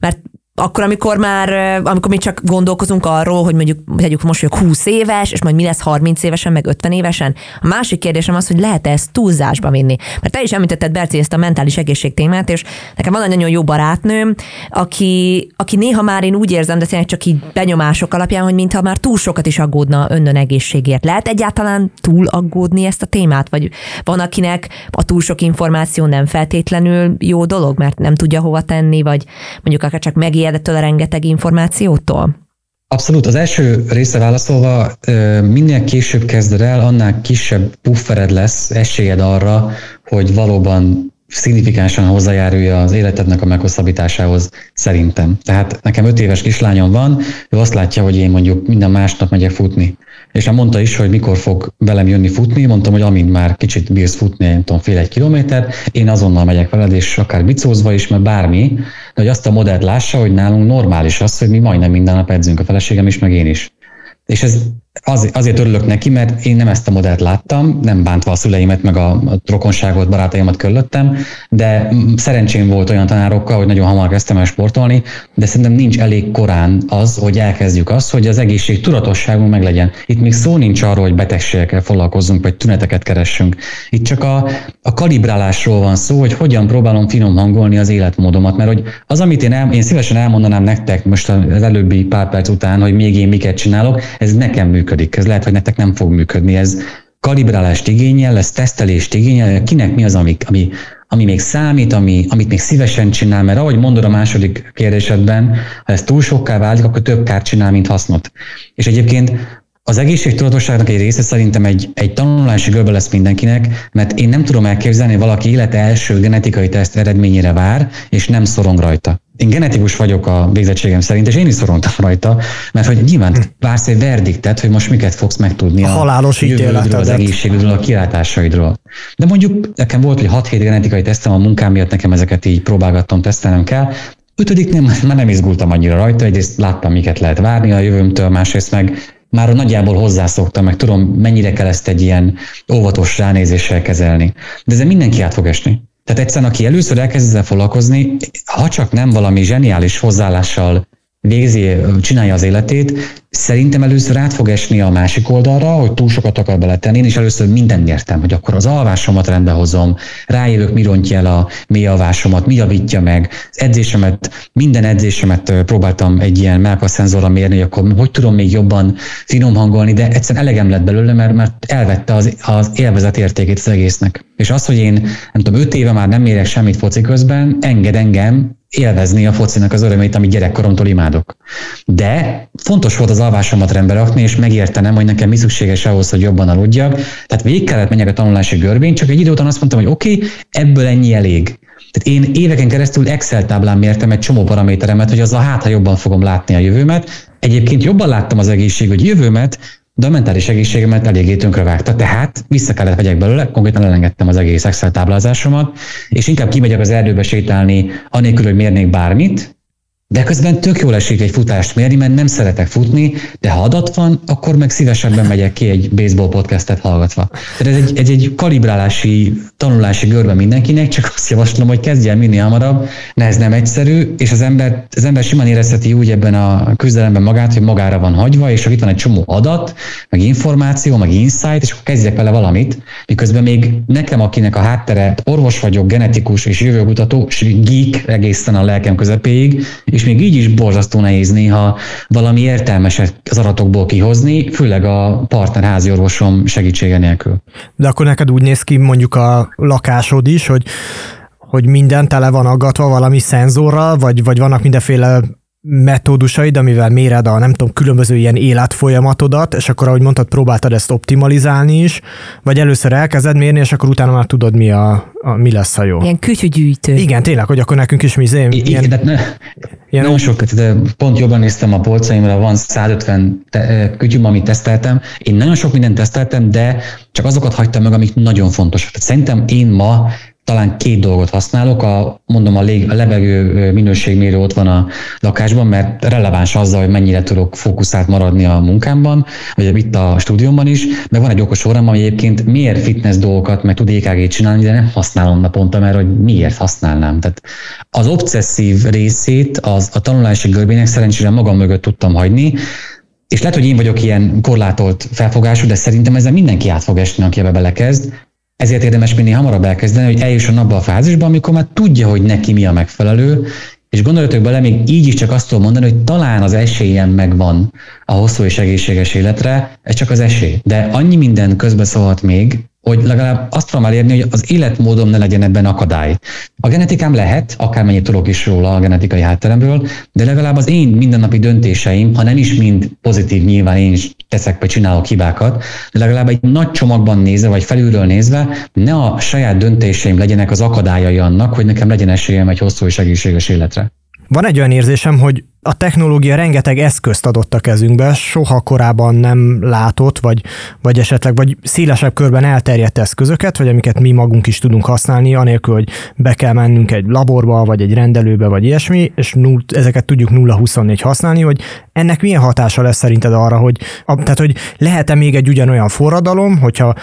S1: mert akkor, amikor már, amikor mi csak gondolkozunk arról, hogy mondjuk tegyük most vagyok 20 éves, és majd mi lesz 30 évesen, meg 50 évesen. A másik kérdésem az, hogy lehet-e ezt túlzásba vinni. Mert te is említetted, Berci, ezt a mentális egészség témát, és nekem van egy nagyon jó barátnőm, aki, aki néha már én úgy érzem, de tényleg csak így benyomások alapján, hogy mintha már túl sokat is aggódna önnön egészségért. Lehet egyáltalán túl aggódni ezt a témát? Vagy van, akinek a túl sok információ nem feltétlenül jó dolog, mert nem tudja hova tenni, vagy mondjuk akár csak megér ettől a rengeteg információtól?
S3: Abszolút. Az első része válaszolva, minél később kezded el, annál kisebb puffered lesz, esélyed arra, hogy valóban szignifikánsan hozzájárulja az életednek a meghosszabbításához szerintem. Tehát nekem öt éves kislányom van, ő azt látja, hogy én mondjuk minden másnap megyek futni. És már mondta is, hogy mikor fog velem jönni futni, mondtam, hogy amint már kicsit bírsz futni, nem tudom, fél egy kilométer, én azonnal megyek veled, és akár bicózva is, mert bármi, de hogy azt a modellt lássa, hogy nálunk normális az, hogy mi majdnem minden nap edzünk, a feleségem is, meg én is. És ez az, azért örülök neki, mert én nem ezt a modellt láttam, nem bántva a szüleimet, meg a, a rokonságot, barátaimat körülöttem, de szerencsém volt olyan tanárokkal, hogy nagyon hamar kezdtem el sportolni, de szerintem nincs elég korán az, hogy elkezdjük azt, hogy az egészség tudatosságunk meglegyen. Itt még szó nincs arról, hogy betegségekkel foglalkozzunk, vagy tüneteket keressünk. Itt csak a, a kalibrálásról van szó, hogy hogyan próbálom finom hangolni az életmódomat, mert hogy az, amit én, el, én szívesen elmondanám nektek most az előbbi pár perc után, hogy még én miket csinálok, ez nekem működik működik. Ez lehet, hogy nektek nem fog működni. Ez kalibrálást igényel, ez tesztelést igényel, kinek mi az, ami, ami, ami még számít, ami, amit még szívesen csinál, mert ahogy mondod a második kérdésedben, ha ez túl sokká válik, akkor több kárt csinál, mint hasznot. És egyébként az egészségtudatosságnak egy része szerintem egy, egy tanulási görbe lesz mindenkinek, mert én nem tudom elképzelni, hogy valaki élete első genetikai teszt eredményére vár, és nem szorong rajta. Én genetikus vagyok a végzettségem szerint, és én is szorongtam rajta, mert hogy nyilván hm. vársz egy verdiktet, hogy most miket fogsz megtudni a, a
S2: halálos
S3: jövődről, az egészségedről, a kilátásaidról. De mondjuk nekem volt, hogy 6 hét genetikai tesztem a munkám miatt, nekem ezeket így próbálgattam, tesztelnem kell. Ötödiknél már nem izgultam annyira rajta, egyrészt láttam, miket lehet várni a jövőmtől, másrészt meg már nagyjából hozzászoktam, meg tudom, mennyire kell ezt egy ilyen óvatos ránézéssel kezelni. De ezzel mindenki át fog esni. Tehát egyszerűen, aki először elkezd ezzel foglalkozni, ha csak nem valami zseniális hozzáállással végzi, csinálja az életét, Szerintem először át fog esni a másik oldalra, hogy túl sokat akar beletenni. Én is először mindent értem, hogy akkor az alvásomat rendbe hozom, rájövök, mi rontja el a mély alvásomat, mi javítja meg, az edzésemet, minden edzésemet próbáltam egy ilyen melkaszenzorra mérni, hogy akkor hogy tudom még jobban finom hangolni, de egyszerűen elegem lett belőle, mert, mert elvette az, az élvezet értékét az egésznek. És az, hogy én nem tudom, öt éve már nem mérek semmit foci közben, enged engem élvezni a focinak az örömét, amit gyerekkoromtól imádok. De fontos volt az alvásomat rendbe rakni, és megértenem, hogy nekem mi szükséges ahhoz, hogy jobban aludjak. Tehát végig kellett menjek a tanulási görbén, csak egy idő után azt mondtam, hogy oké, okay, ebből ennyi elég. Tehát én éveken keresztül Excel táblán mértem egy csomó paraméteremet, hogy az a hát, ha jobban fogom látni a jövőmet. Egyébként jobban láttam az egészség, hogy jövőmet, de a mentális egészségemet eléggé vágta, tehát vissza kellett vegyek belőle, konkrétan elengedtem az egész Excel táblázásomat, és inkább kimegyek az erdőbe sétálni, anélkül, hogy mérnék bármit, de közben tök jól esik egy futást mérni, mert nem szeretek futni, de ha adat van, akkor meg szívesebben megyek ki egy baseball podcastet hallgatva. Tehát ez egy, ez egy kalibrálási, tanulási görbe mindenkinek, csak azt javaslom, hogy kezdjen minél hamarabb, de ez nem egyszerű, és az ember, az ember simán érezheti úgy ebben a küzdelemben magát, hogy magára van hagyva, és itt van egy csomó adat, meg információ, meg insight, és akkor kezdjek vele valamit, miközben még nekem, akinek a háttere orvos vagyok, genetikus és jövőkutató, és geek egészen a lelkem közepéig, és még így is borzasztó nehéz néha valami értelmeset az adatokból kihozni, főleg a partner háziorvosom segítsége nélkül.
S2: De akkor neked úgy néz ki mondjuk a lakásod is, hogy hogy minden tele van aggatva valami szenzorral, vagy, vagy vannak mindenféle metódusaid, amivel méred a nem tudom, különböző ilyen életfolyamatodat, és akkor, ahogy mondtad, próbáltad ezt optimalizálni is, vagy először elkezded mérni, és akkor utána már tudod, mi, a, a mi lesz a jó.
S1: Ilyen kütyügyűjtő.
S2: Igen, tényleg, hogy akkor nekünk is mi zém.
S3: I- ilyen, de ne, ilyen nagyon sok, de pont jobban néztem a polcaimra, van 150 te, kütyüm, amit teszteltem. Én nagyon sok mindent teszteltem, de csak azokat hagytam meg, amik nagyon fontosak. Tehát szerintem én ma talán két dolgot használok. A, mondom, a, lég, a levegő minőségmérő ott van a lakásban, mert releváns azzal, hogy mennyire tudok fókuszált maradni a munkámban, vagy itt a stúdiómban is, meg van egy okos órám, ami egyébként miért fitness dolgokat, meg tud EKG csinálni, de nem használom naponta, mert hogy miért használnám. Tehát az obszesszív részét az, a tanulási görbének szerencsére magam mögött tudtam hagyni, és lehet, hogy én vagyok ilyen korlátolt felfogású, de szerintem ezzel mindenki át fog esni, aki ebbe belekezd, ezért érdemes minél hamarabb elkezdeni, hogy eljusson abba a fázisba, amikor már tudja, hogy neki mi a megfelelő, és gondoljatok bele, még így is csak azt tudom mondani, hogy talán az esélyem megvan a hosszú és egészséges életre, ez csak az esély. De annyi minden közbeszólhat még, hogy legalább azt tudom elérni, hogy az életmódom ne legyen ebben akadály. A genetikám lehet, akármennyit tudok is róla a genetikai hátteremről, de legalább az én mindennapi döntéseim, ha nem is mind pozitív, nyilván én is teszek vagy csinálok hibákat, de legalább egy nagy csomagban nézve, vagy felülről nézve, ne a saját döntéseim legyenek az akadályai annak, hogy nekem legyen esélyem egy hosszú és egészséges életre.
S2: Van egy olyan érzésem, hogy a technológia rengeteg eszközt adott a kezünkbe, soha korábban nem látott, vagy, vagy esetleg vagy szélesebb körben elterjedt eszközöket, vagy amiket mi magunk is tudunk használni, anélkül, hogy be kell mennünk egy laborba, vagy egy rendelőbe, vagy ilyesmi, és null, ezeket tudjuk 0-24 használni, hogy ennek milyen hatása lesz szerinted arra, hogy, a, tehát, hogy lehet-e még egy ugyanolyan forradalom, hogyha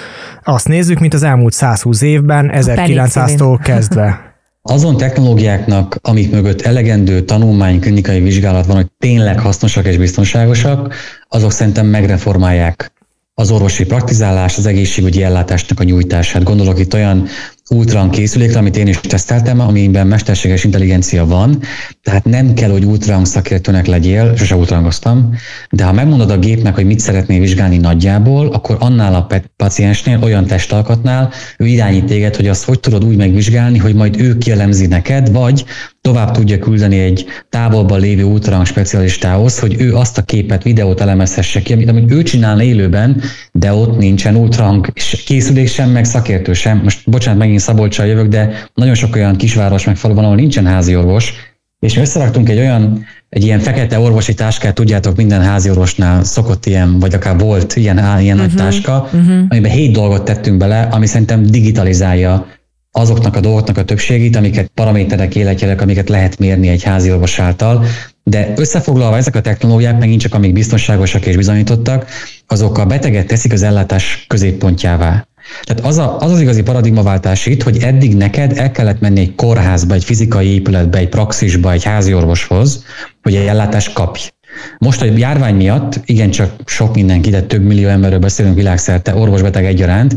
S2: azt nézzük, mint az elmúlt 120 évben, 1900-tól kezdve.
S3: Azon technológiáknak, amik mögött elegendő tanulmány, klinikai vizsgálat van, hogy tényleg hasznosak és biztonságosak, azok szerintem megreformálják az orvosi praktizálás, az egészségügyi ellátásnak a nyújtását. Gondolok itt olyan ultran készülékre, amit én is teszteltem, amiben mesterséges intelligencia van, tehát nem kell, hogy ultrahang szakértőnek legyél, sose ultrahangoztam, de ha megmondod a gépnek, hogy mit szeretnél vizsgálni nagyjából, akkor annál a paciensnél, olyan testalkatnál ő irányít téged, hogy azt hogy tudod úgy megvizsgálni, hogy majd ő kielemzi neked, vagy tovább tudja küldeni egy távolban lévő ultrahang specialistához, hogy ő azt a képet, videót elemezhesse ki, amit, amit ő csinál élőben, de ott nincsen ultrahang készülék sem, meg szakértő sem. Most bocsánat, megint Szabolcsal jövök, de nagyon sok olyan kisváros meg falu van, ahol nincsen házi orvos, és mi összeraktunk egy olyan, egy ilyen fekete orvosi táskát, tudjátok, minden házi orvosnál szokott ilyen, vagy akár volt ilyen, ilyen uh-huh, nagy mhm, táska, uh-huh. amiben hét dolgot tettünk bele, ami szerintem digitalizálja azoknak a dolgoknak a többségét, amiket paraméterek, életjelek, amiket lehet mérni egy házi orvos által, de összefoglalva ezek a technológiák megint csak amik biztonságosak és bizonyítottak, azok a beteget teszik az ellátás középpontjává. Tehát az, a, az az igazi paradigmaváltás itt, hogy eddig neked el kellett menni egy kórházba, egy fizikai épületbe, egy praxisba, egy házi orvoshoz, hogy egy ellátást kapj. Most a járvány miatt, igencsak sok mindenki, de több millió emberről beszélünk világszerte, orvosbeteg egyaránt,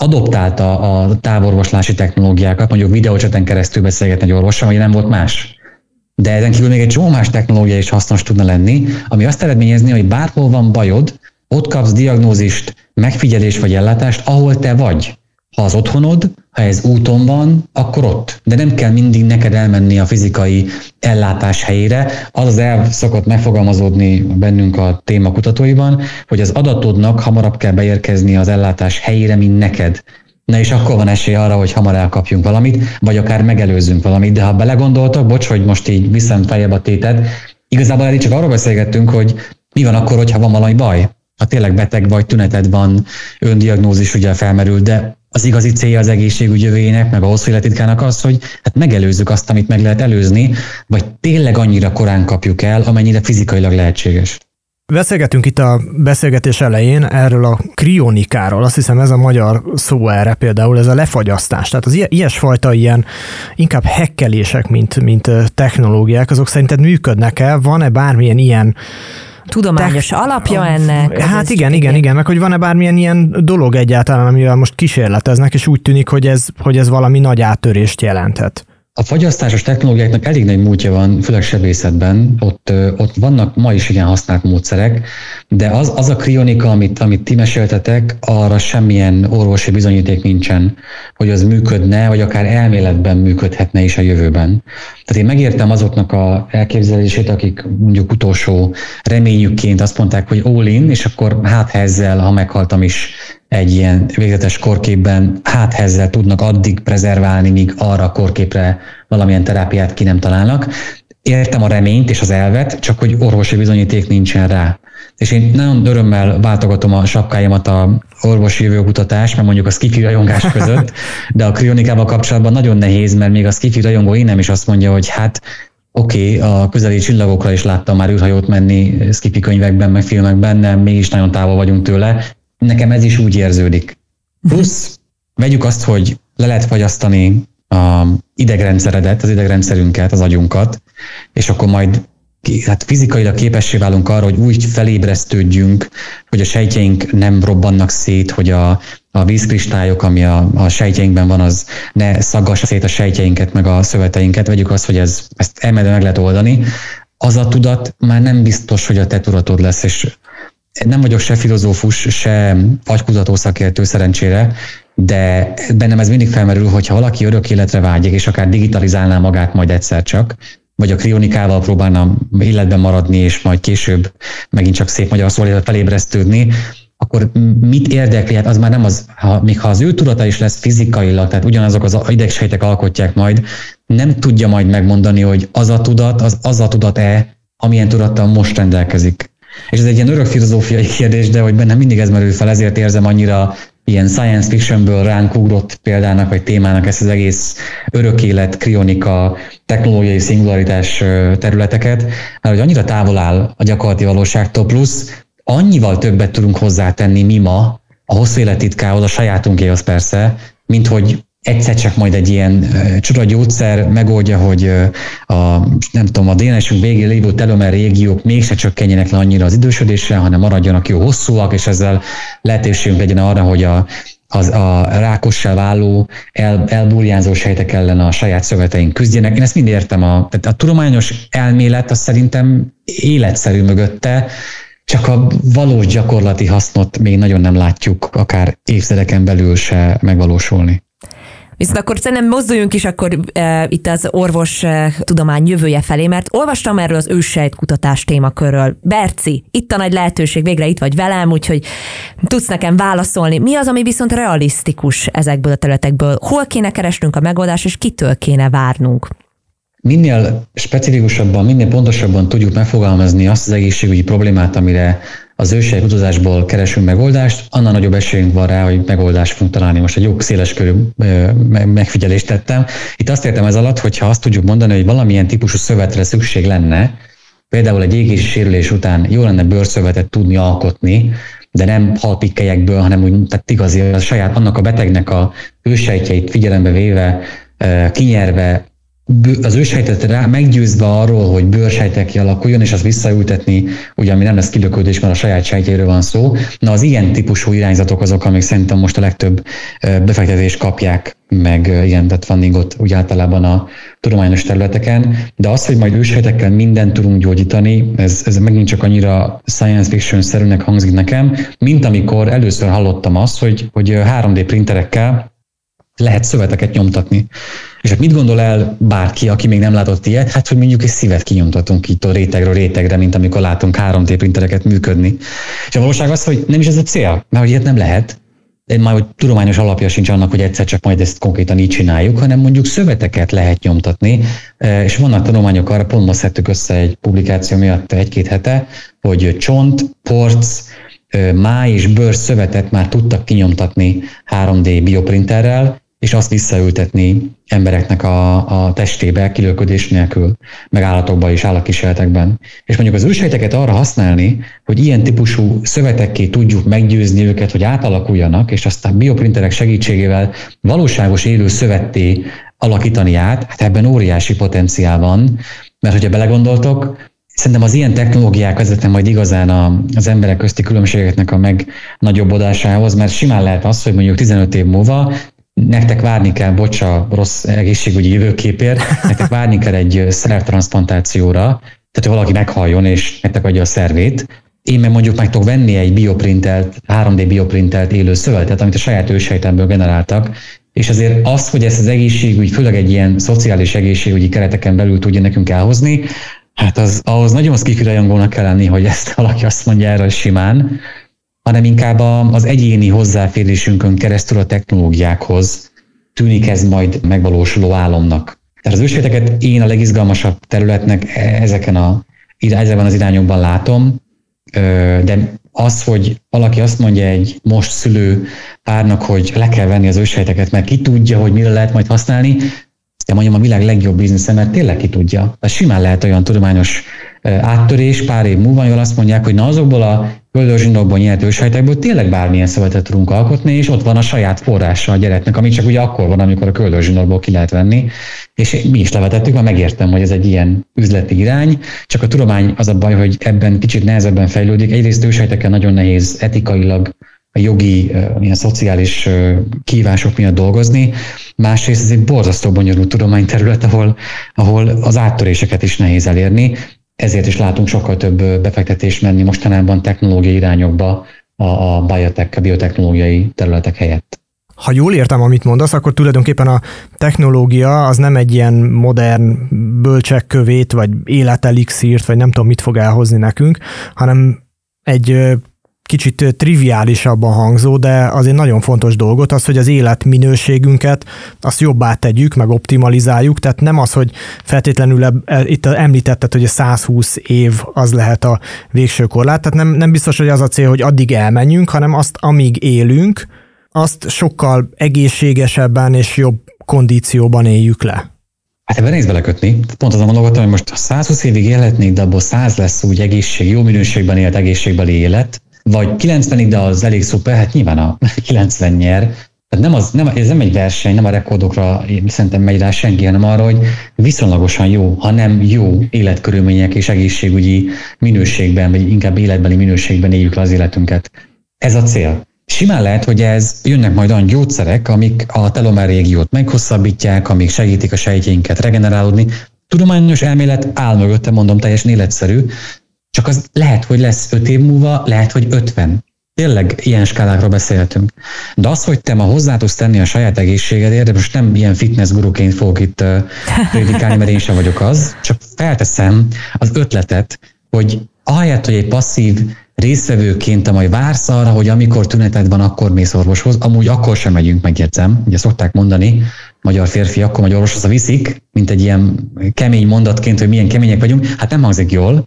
S3: adoptálta a távorvoslási technológiákat, mondjuk videócseten keresztül beszélgetni egy orvossal, hogy nem volt más. De ezen kívül még egy csomó más technológia is hasznos tudna lenni, ami azt eredményezni, hogy bárhol van bajod, ott kapsz diagnózist, megfigyelés vagy ellátást, ahol te vagy. Ha az otthonod, ha ez úton van, akkor ott. De nem kell mindig neked elmenni a fizikai ellátás helyére. Az az elv szokott megfogalmazódni bennünk a téma kutatóiban, hogy az adatodnak hamarabb kell beérkezni az ellátás helyére, mint neked. Na és akkor van esély arra, hogy hamar elkapjunk valamit, vagy akár megelőzzünk valamit. De ha belegondoltak, bocs, hogy most így viszem feljebb a tétet, igazából eddig csak arról beszélgettünk, hogy mi van akkor, hogyha van valami baj ha tényleg beteg vagy, tüneted van, öndiagnózis ugye felmerül, de az igazi célja az egészségügy jövőjének, meg a hosszú életitkának az, hogy hát megelőzzük azt, amit meg lehet előzni, vagy tényleg annyira korán kapjuk el, amennyire fizikailag lehetséges.
S2: Beszélgetünk itt a beszélgetés elején erről a krionikáról, azt hiszem ez a magyar szó erre például, ez a lefagyasztás. Tehát az ilyesfajta ilyen inkább hekkelések, mint, mint technológiák, azok szerinted működnek-e? Van-e bármilyen ilyen
S1: tudományos Te- alapja ennek?
S2: Hát igen, igen, igen, meg hogy van-e bármilyen ilyen dolog egyáltalán, amivel most kísérleteznek, és úgy tűnik, hogy ez, hogy ez valami nagy áttörést jelenthet.
S3: A fagyasztásos technológiáknak elég nagy múltja van, főleg sebészetben, ott, ott vannak ma is igen használt módszerek, de az, az a krionika, amit, amit ti meséltetek, arra semmilyen orvosi bizonyíték nincsen, hogy az működne, vagy akár elméletben működhetne is a jövőben. Tehát én megértem azoknak a elképzelését, akik mondjuk utolsó reményükként azt mondták, hogy all in, és akkor hát ezzel, ha meghaltam is, egy ilyen végzetes korképben, hát ezzel tudnak addig prezerválni, míg arra a korképre valamilyen terápiát ki nem találnak. Értem a reményt és az elvet, csak hogy orvosi bizonyíték nincsen rá. És én nagyon örömmel váltogatom a sapkáimat a orvosi jövőkutatás, mert mondjuk a skifi rajongás között, de a krionikával kapcsolatban nagyon nehéz, mert még a skifi rajongó én nem is azt mondja, hogy hát oké, okay, a közeli csillagokra is láttam már űrhajót menni skifi könyvekben, meg filmekben, nem, mégis nagyon távol vagyunk tőle, Nekem ez is úgy érződik. Plusz vegyük azt, hogy le lehet fagyasztani a idegrendszeredet, az idegrendszerünket, az agyunkat, és akkor majd hát fizikailag képessé válunk arra, hogy úgy felébresztődjünk, hogy a sejtjeink nem robbannak szét, hogy a, a vízkristályok, ami a, a sejtjeinkben van, az ne szaggassa szét a sejtjeinket, meg a szöveteinket. Vegyük azt, hogy ez, ezt elmedve meg lehet oldani. Az a tudat már nem biztos, hogy a te tudatod lesz, és nem vagyok se filozófus, se agykutató szakértő szerencsére, de bennem ez mindig felmerül, hogyha valaki örök életre vágyik, és akár digitalizálná magát majd egyszer csak, vagy a krionikával próbálna életben maradni, és majd később megint csak szép magyar szól felébresztődni, akkor mit érdekli? Hát az már nem az, ha, még ha az ő tudata is lesz fizikailag, tehát ugyanazok az idegsejtek alkotják majd, nem tudja majd megmondani, hogy az a tudat, az az a tudat-e, amilyen tudattal most rendelkezik. És ez egy ilyen örök filozófiai kérdés, de hogy bennem mindig ez merül fel, ezért érzem annyira ilyen science fictionből ránk ugrott példának vagy témának ezt az egész örök élet, krionika, technológiai szingularitás területeket, mert hogy annyira távol áll a gyakorlati valóságtól, plusz annyival többet tudunk hozzátenni mi ma a hosszú életitkához, a sajátunkéhoz persze, mint hogy egyszer csak majd egy ilyen csoda gyógyszer megoldja, hogy a, nem tudom, a DNS-ünk végén lévő telomer régiók mégse csökkenjenek le annyira az idősödésre, hanem maradjanak jó hosszúak, és ezzel lehetőségünk legyen arra, hogy a, az a rákossá váló, el, elburjánzó sejtek ellen a saját szöveteink küzdjenek. Én ezt mind értem. A, tehát a tudományos elmélet az szerintem életszerű mögötte, csak a valós gyakorlati hasznot még nagyon nem látjuk, akár évtizedeken belül se megvalósulni.
S1: Viszont akkor szerintem mozduljunk is akkor e, itt az orvos e, tudomány jövője felé, mert olvastam erről az őssejt kutatás témakörről. Berci, itt a nagy lehetőség, végre itt vagy velem, úgyhogy tudsz nekem válaszolni. Mi az, ami viszont realisztikus ezekből a területekből? Hol kéne keresnünk a megoldást, és kitől kéne várnunk?
S3: Minél specifikusabban, minél pontosabban tudjuk megfogalmazni azt az egészségügyi problémát, amire az ősejek utazásból keresünk megoldást, annál nagyobb esélyünk van rá, hogy megoldást fogunk találni. Most egy jó széles körű megfigyelést tettem. Itt azt értem ez alatt, hogyha azt tudjuk mondani, hogy valamilyen típusú szövetre szükség lenne, például egy égési sérülés után jó lenne bőrszövetet tudni alkotni, de nem halpikkelyekből, hanem úgy, tehát igazi, a saját annak a betegnek a ősejtjeit figyelembe véve, kinyerve az ősejtet rá meggyőzve arról, hogy bőrsejtek kialakuljon, és azt visszaültetni, ugye ami nem lesz kilöködés, mert a saját sejtjéről van szó. Na az ilyen típusú irányzatok azok, amik szerintem most a legtöbb befektetést kapják, meg ilyen fundingot úgy általában a tudományos területeken, de az, hogy majd ősejtekkel mindent tudunk gyógyítani, ez, ez megint csak annyira science fiction-szerűnek hangzik nekem, mint amikor először hallottam azt, hogy, hogy 3D printerekkel lehet szöveteket nyomtatni. És hát mit gondol el bárki, aki még nem látott ilyet? Hát, hogy mondjuk egy szívet kinyomtatunk itt a rétegről rétegre, mint amikor látunk 3D printereket működni. És a valóság az, hogy nem is ez a cél, mert hogy ilyet nem lehet, én már hogy tudományos alapja sincs annak, hogy egyszer csak majd ezt konkrétan így csináljuk, hanem mondjuk szöveteket lehet nyomtatni, e, és vannak tanulmányok arra, pont most össze egy publikáció miatt egy-két hete, hogy csont, porc, e, máj és bőr szövetet már tudtak kinyomtatni 3D bioprinterrel, és azt visszaültetni embereknek a, a testébe kilőködés nélkül, meg állatokba és állatkísérletekben. És mondjuk az ősejteket arra használni, hogy ilyen típusú szövetekké tudjuk meggyőzni őket, hogy átalakuljanak, és aztán bioprinterek segítségével valóságos élő szövetté alakítani át, hát ebben óriási potenciál van, mert hogyha belegondoltok, Szerintem az ilyen technológiák vezetnek majd igazán az emberek közti különbségeknek a meg nagyobbodásához, mert simán lehet az, hogy mondjuk 15 év múlva nektek várni kell, bocs a rossz egészségügyi jövőképért, nektek várni kell egy szervtransplantációra, tehát hogy valaki meghalljon és nektek adja a szervét, én meg mondjuk meg tudok venni egy bioprintelt, 3D bioprintelt élő szövetet, amit a saját ősejtemből generáltak, és azért az, hogy ezt az egészségügy, főleg egy ilyen szociális egészségügyi kereteken belül tudja nekünk elhozni, hát az, ahhoz nagyon skifi rajongónak kell lenni, hogy ezt valaki azt mondja erről simán, hanem inkább az egyéni hozzáférésünkön keresztül a technológiákhoz tűnik ez majd megvalósuló álomnak. Tehát az ősvéteket én a legizgalmasabb területnek ezeken a, ezekben az irányokban látom, de az, hogy valaki azt mondja egy most szülő párnak, hogy le kell venni az ősejteket, mert ki tudja, hogy mire lehet majd használni, de mondjam a világ legjobb biznisze, mert tényleg ki tudja. Tehát simán lehet olyan tudományos áttörés pár év múlva, ahol azt mondják, hogy na azokból a köldörzsinokból nyert ősejtekből tényleg bármilyen szövetet tudunk alkotni, és ott van a saját forrása a gyereknek, ami csak ugye akkor van, amikor a köldörzsinokból ki lehet venni. És mi is levetettük, mert megértem, hogy ez egy ilyen üzleti irány, csak a tudomány az a baj, hogy ebben kicsit nehezebben fejlődik. Egyrészt ősejtekkel nagyon nehéz etikailag a jogi, ilyen szociális kívások miatt dolgozni. Másrészt ez egy borzasztó bonyolult tudományterület, ahol, ahol az áttöréseket is nehéz elérni ezért is látunk sokkal több befektetést menni mostanában technológiai irányokba a, a biotech, a biotechnológiai területek helyett.
S2: ha jól értem, amit mondasz, akkor tulajdonképpen a technológia az nem egy ilyen modern bölcsekkövét, vagy életelixírt, vagy nem tudom, mit fog elhozni nekünk, hanem egy kicsit triviálisabban hangzó, de azért nagyon fontos dolgot, az, hogy az életminőségünket azt jobbá tegyük, meg optimalizáljuk, tehát nem az, hogy feltétlenül e, itt említetted, hogy a 120 év az lehet a végső korlát, tehát nem, nem biztos, hogy az a cél, hogy addig elmenjünk, hanem azt, amíg élünk, azt sokkal egészségesebben és jobb kondícióban éljük le.
S3: Hát ebben nehéz belekötni. Pont azon gondolkodtam, hogy most 120 évig élhetnék, de abból 100 lesz úgy egészség, jó minőségben élt egészségbeli élet, vagy 90-ig, de az elég szuper, hát nyilván a 90 nyer. Tehát nem az, nem, ez nem egy verseny, nem a rekordokra szerintem megy rá senki, hanem arra, hogy viszonylagosan jó, ha nem jó életkörülmények és egészségügyi minőségben, vagy inkább életbeli minőségben éljük le az életünket. Ez a cél. Simán lehet, hogy ez jönnek majd olyan gyógyszerek, amik a telomer régiót meghosszabbítják, amik segítik a sejtjeinket regenerálódni. Tudományos elmélet áll mögötte, mondom, teljesen életszerű, csak az lehet, hogy lesz öt év múlva, lehet, hogy ötven. Tényleg ilyen skálákról beszélhetünk. De az, hogy te ma hozzá tudsz tenni a saját egészségedért, de most nem ilyen fitness guruként fogok itt prédikálni, mert én sem vagyok az, csak felteszem az ötletet, hogy ahelyett, hogy egy passzív résztvevőként te majd vársz arra, hogy amikor tüneted van, akkor mész orvoshoz, amúgy akkor sem megyünk, megjegyzem. Ugye szokták mondani, magyar férfi akkor megy orvoshoz, a viszik, mint egy ilyen kemény mondatként, hogy milyen kemények vagyunk. Hát nem hangzik jól.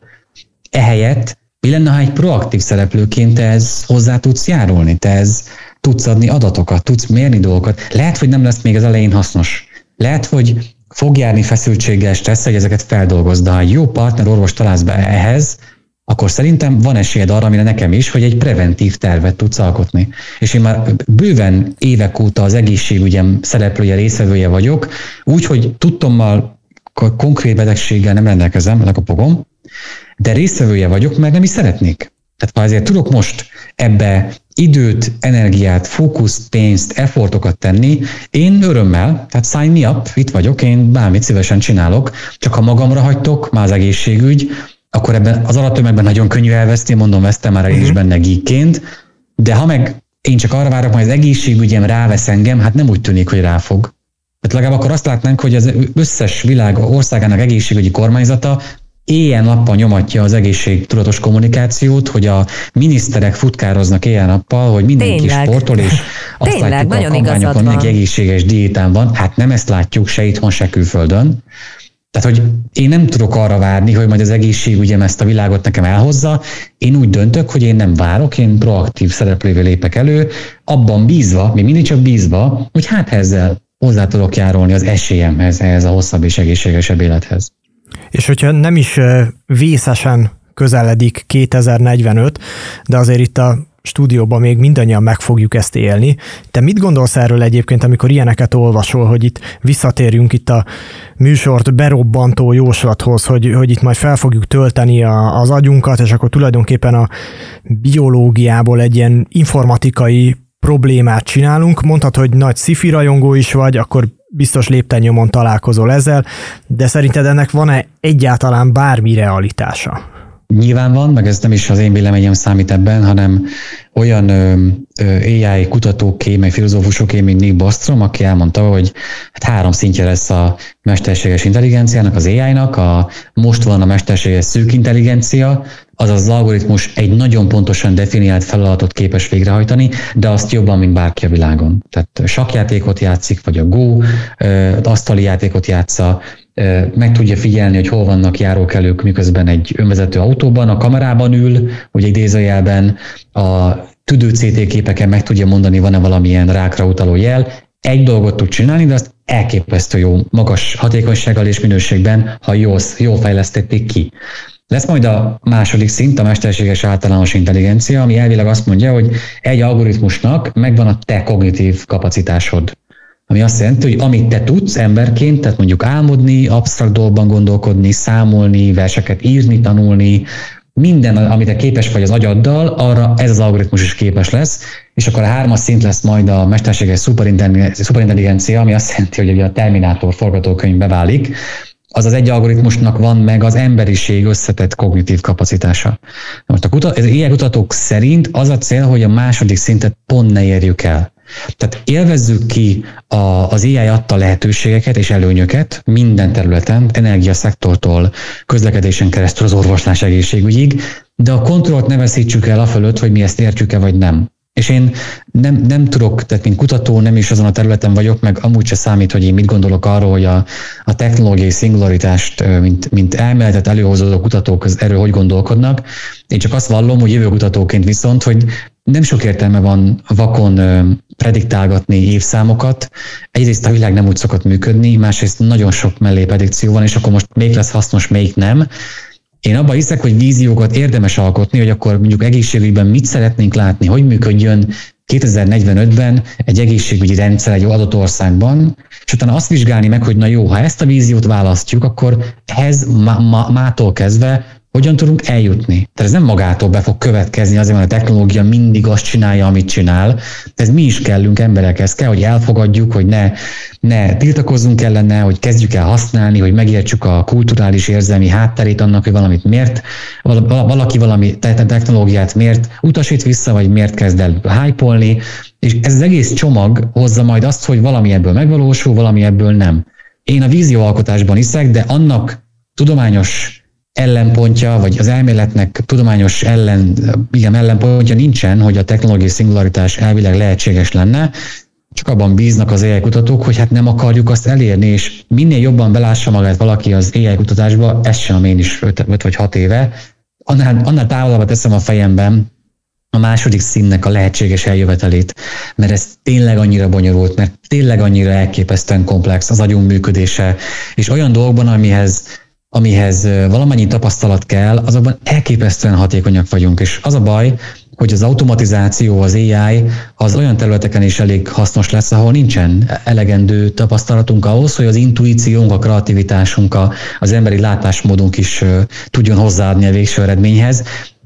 S3: Ehelyett mi lenne, ha egy proaktív szereplőként ez hozzá tudsz járulni, te ez tudsz adni adatokat, tudsz mérni dolgokat. Lehet, hogy nem lesz még az elején hasznos. Lehet, hogy fog járni feszültséggel, stressz, hogy ezeket feldolgozd, de ha egy jó partner orvos találsz be ehhez, akkor szerintem van esélyed arra, amire nekem is, hogy egy preventív tervet tudsz alkotni. És én már bőven évek óta az egészségügyem szereplője, részvevője vagyok, úgyhogy tudtommal konkrét betegséggel nem rendelkezem, lekapogom, de részvevője vagyok, mert nem is szeretnék. Tehát ha ezért tudok most ebbe időt, energiát, fókuszt, pénzt, effortokat tenni, én örömmel, tehát sign me up, itt vagyok, én bármit szívesen csinálok, csak ha magamra hagytok, már az egészségügy, akkor ebben az alatömegben nagyon könnyű elveszni, mondom, vesztem már uh-huh. is benne geekként, de ha meg én csak arra várok, hogy az egészségügyem rávesz engem, hát nem úgy tűnik, hogy ráfog. Tehát legalább akkor azt látnánk, hogy az összes világ országának egészségügyi kormányzata éjjel-nappal nyomatja az egészségtudatos kommunikációt, hogy a miniszterek futkároznak éjjel-nappal, hogy mindenki Tényleg. sportol, és azt Tényleg, látjuk a kampányokon, mindenki egészséges diétán van. Hát nem ezt látjuk se itthon, se külföldön. Tehát, hogy én nem tudok arra várni, hogy majd az egészségügyem ezt a világot nekem elhozza. Én úgy döntök, hogy én nem várok, én proaktív szereplővé lépek elő, abban bízva, még mindig csak bízva, hogy hát ezzel hozzá tudok járulni az esélyemhez, ehhez a hosszabb és egészségesebb élethez.
S2: És hogyha nem is vészesen közeledik 2045, de azért itt a stúdióban még mindannyian meg fogjuk ezt élni. Te mit gondolsz erről egyébként, amikor ilyeneket olvasol, hogy itt visszatérjünk itt a műsort berobbantó jóslathoz, hogy, hogy itt majd fel fogjuk tölteni a, az agyunkat, és akkor tulajdonképpen a biológiából egy ilyen informatikai problémát csinálunk. Mondhat, hogy nagy sci rajongó is vagy, akkor biztos lépten találkozol ezzel, de szerinted ennek van-e egyáltalán bármi realitása?
S3: Nyilván van, meg ez nem is az én véleményem számít ebben, hanem olyan AI kutatóké, meg filozófusoké, mint Nick Bostrom, aki elmondta, hogy hát három szintje lesz a mesterséges intelligenciának, az AI-nak, a, most van a mesterséges szűk intelligencia, azaz az algoritmus egy nagyon pontosan definiált feladatot képes végrehajtani, de azt jobban, mint bárki a világon. Tehát sakjátékot játszik, vagy a Go, asztali játékot játsza, meg tudja figyelni, hogy hol vannak járókelők, miközben egy önvezető autóban, a kamerában ül, ugye idézőjelben a tüdő CT képeken meg tudja mondani, van-e valamilyen rákra utaló jel. Egy dolgot tud csinálni, de azt elképesztő jó, magas hatékonysággal és minőségben, ha jól, jól fejlesztették ki. Lesz majd a második szint, a mesterséges általános intelligencia, ami elvileg azt mondja, hogy egy algoritmusnak megvan a te kognitív kapacitásod. Ami azt jelenti, hogy amit te tudsz emberként, tehát mondjuk álmodni, absztrakt dolgokban gondolkodni, számolni, verseket írni, tanulni, minden, amit te képes vagy az agyaddal, arra ez az algoritmus is képes lesz, és akkor a hármas szint lesz majd a mesterséges szuperintelligencia, ami azt jelenti, hogy a Terminátor forgatókönyv beválik, az az egy algoritmusnak van meg az emberiség összetett kognitív kapacitása. Most a kutat, ilyen kutatók szerint az a cél, hogy a második szintet pont ne érjük el. Tehát élvezzük ki a, az AI adta lehetőségeket és előnyöket minden területen, energiaszektortól, közlekedésen keresztül az orvoslás egészségügyig, de a kontrollt ne veszítsük el a fölött, hogy mi ezt értjük-e vagy nem. És én nem, nem tudok, tehát mint kutató nem is azon a területen vagyok, meg amúgy se számít, hogy én mit gondolok arról, hogy a, a technológiai szingularitást, mint, mint elméletet előhozó kutatók erről hogy gondolkodnak. Én csak azt vallom, hogy jövő kutatóként viszont, hogy nem sok értelme van vakon prediktálgatni évszámokat. Egyrészt a világ nem úgy szokott működni, másrészt nagyon sok mellé predikció van, és akkor most még lesz hasznos, még nem. Én abban hiszek, hogy víziókat érdemes alkotni, hogy akkor mondjuk egészségügyben mit szeretnénk látni, hogy működjön 2045-ben egy egészségügyi rendszer egy adott országban, és utána azt vizsgálni meg, hogy na jó, ha ezt a víziót választjuk, akkor ehhez ma, ma, mától kezdve hogyan tudunk eljutni. Tehát ez nem magától be fog következni, azért mert a technológia mindig azt csinálja, amit csinál. Ez mi is kellünk emberekhez, kell, hogy elfogadjuk, hogy ne, ne tiltakozzunk ellene, hogy kezdjük el használni, hogy megértsük a kulturális érzelmi hátterét annak, hogy valamit miért, valaki valami technológiát miért utasít vissza, vagy miért kezd el hype és ez az egész csomag hozza majd azt, hogy valami ebből megvalósul, valami ebből nem. Én a vízióalkotásban hiszek, de annak tudományos ellenpontja, vagy az elméletnek tudományos ellen, igen, ellenpontja nincsen, hogy a technológiai szingularitás elvileg lehetséges lenne, csak abban bíznak az AI kutatók, hogy hát nem akarjuk azt elérni, és minél jobban belássa magát valaki az AI kutatásba, ezt sem én is 5 vagy 6 éve, annál, annál távolabb teszem a fejemben a második színnek a lehetséges eljövetelét, mert ez tényleg annyira bonyolult, mert tényleg annyira elképesztően komplex az agyunk működése, és olyan dolgokban, amihez amihez valamennyi tapasztalat kell, azokban elképesztően hatékonyak vagyunk. És az a baj, hogy az automatizáció, az AI az olyan területeken is elég hasznos lesz, ahol nincsen elegendő tapasztalatunk ahhoz, hogy az intuíciónk, a kreativitásunk, az emberi látásmódunk is tudjon hozzáadni a végső eredményhez.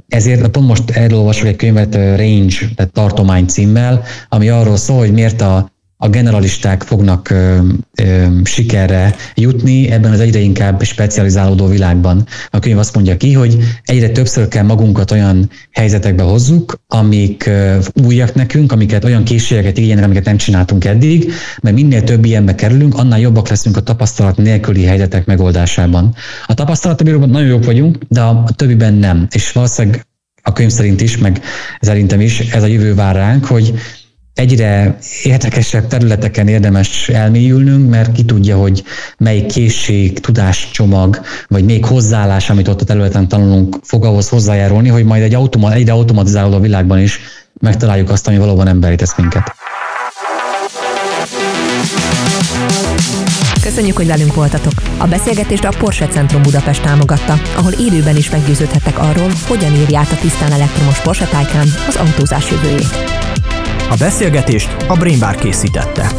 S3: Ezért pont most erről olvasok egy könyvet Range, tehát tartomány címmel, ami arról szól, hogy miért a a generalisták fognak ö, ö, sikerre jutni ebben az egyre inkább specializálódó világban. A könyv azt mondja ki, hogy egyre többször kell magunkat olyan helyzetekbe hozzuk, amik ö, újak nekünk, amiket olyan készségeket igényelnek, amiket nem csináltunk eddig, mert minél több ilyenbe kerülünk, annál jobbak leszünk a tapasztalat nélküli helyzetek megoldásában. A tapasztalatbíróban nagyon jók vagyunk, de a többiben nem. És valószínűleg a könyv szerint is, meg szerintem is ez a jövő vár ránk, hogy egyre érdekesebb területeken érdemes elmélyülnünk, mert ki tudja, hogy melyik készség, tudáscsomag, vagy még hozzáállás, amit ott a területen tanulunk, fog ahhoz hozzájárulni, hogy majd egy automa, egyre automatizálódó világban is megtaláljuk azt, ami valóban emberi tesz minket.
S1: Köszönjük, hogy velünk voltatok! A beszélgetést a Porsche Centrum Budapest támogatta, ahol élőben is meggyőződhettek arról, hogyan írja át a tisztán elektromos Porsche Taycan az autózás jövőjét.
S4: A beszélgetést a Brainbar készítette.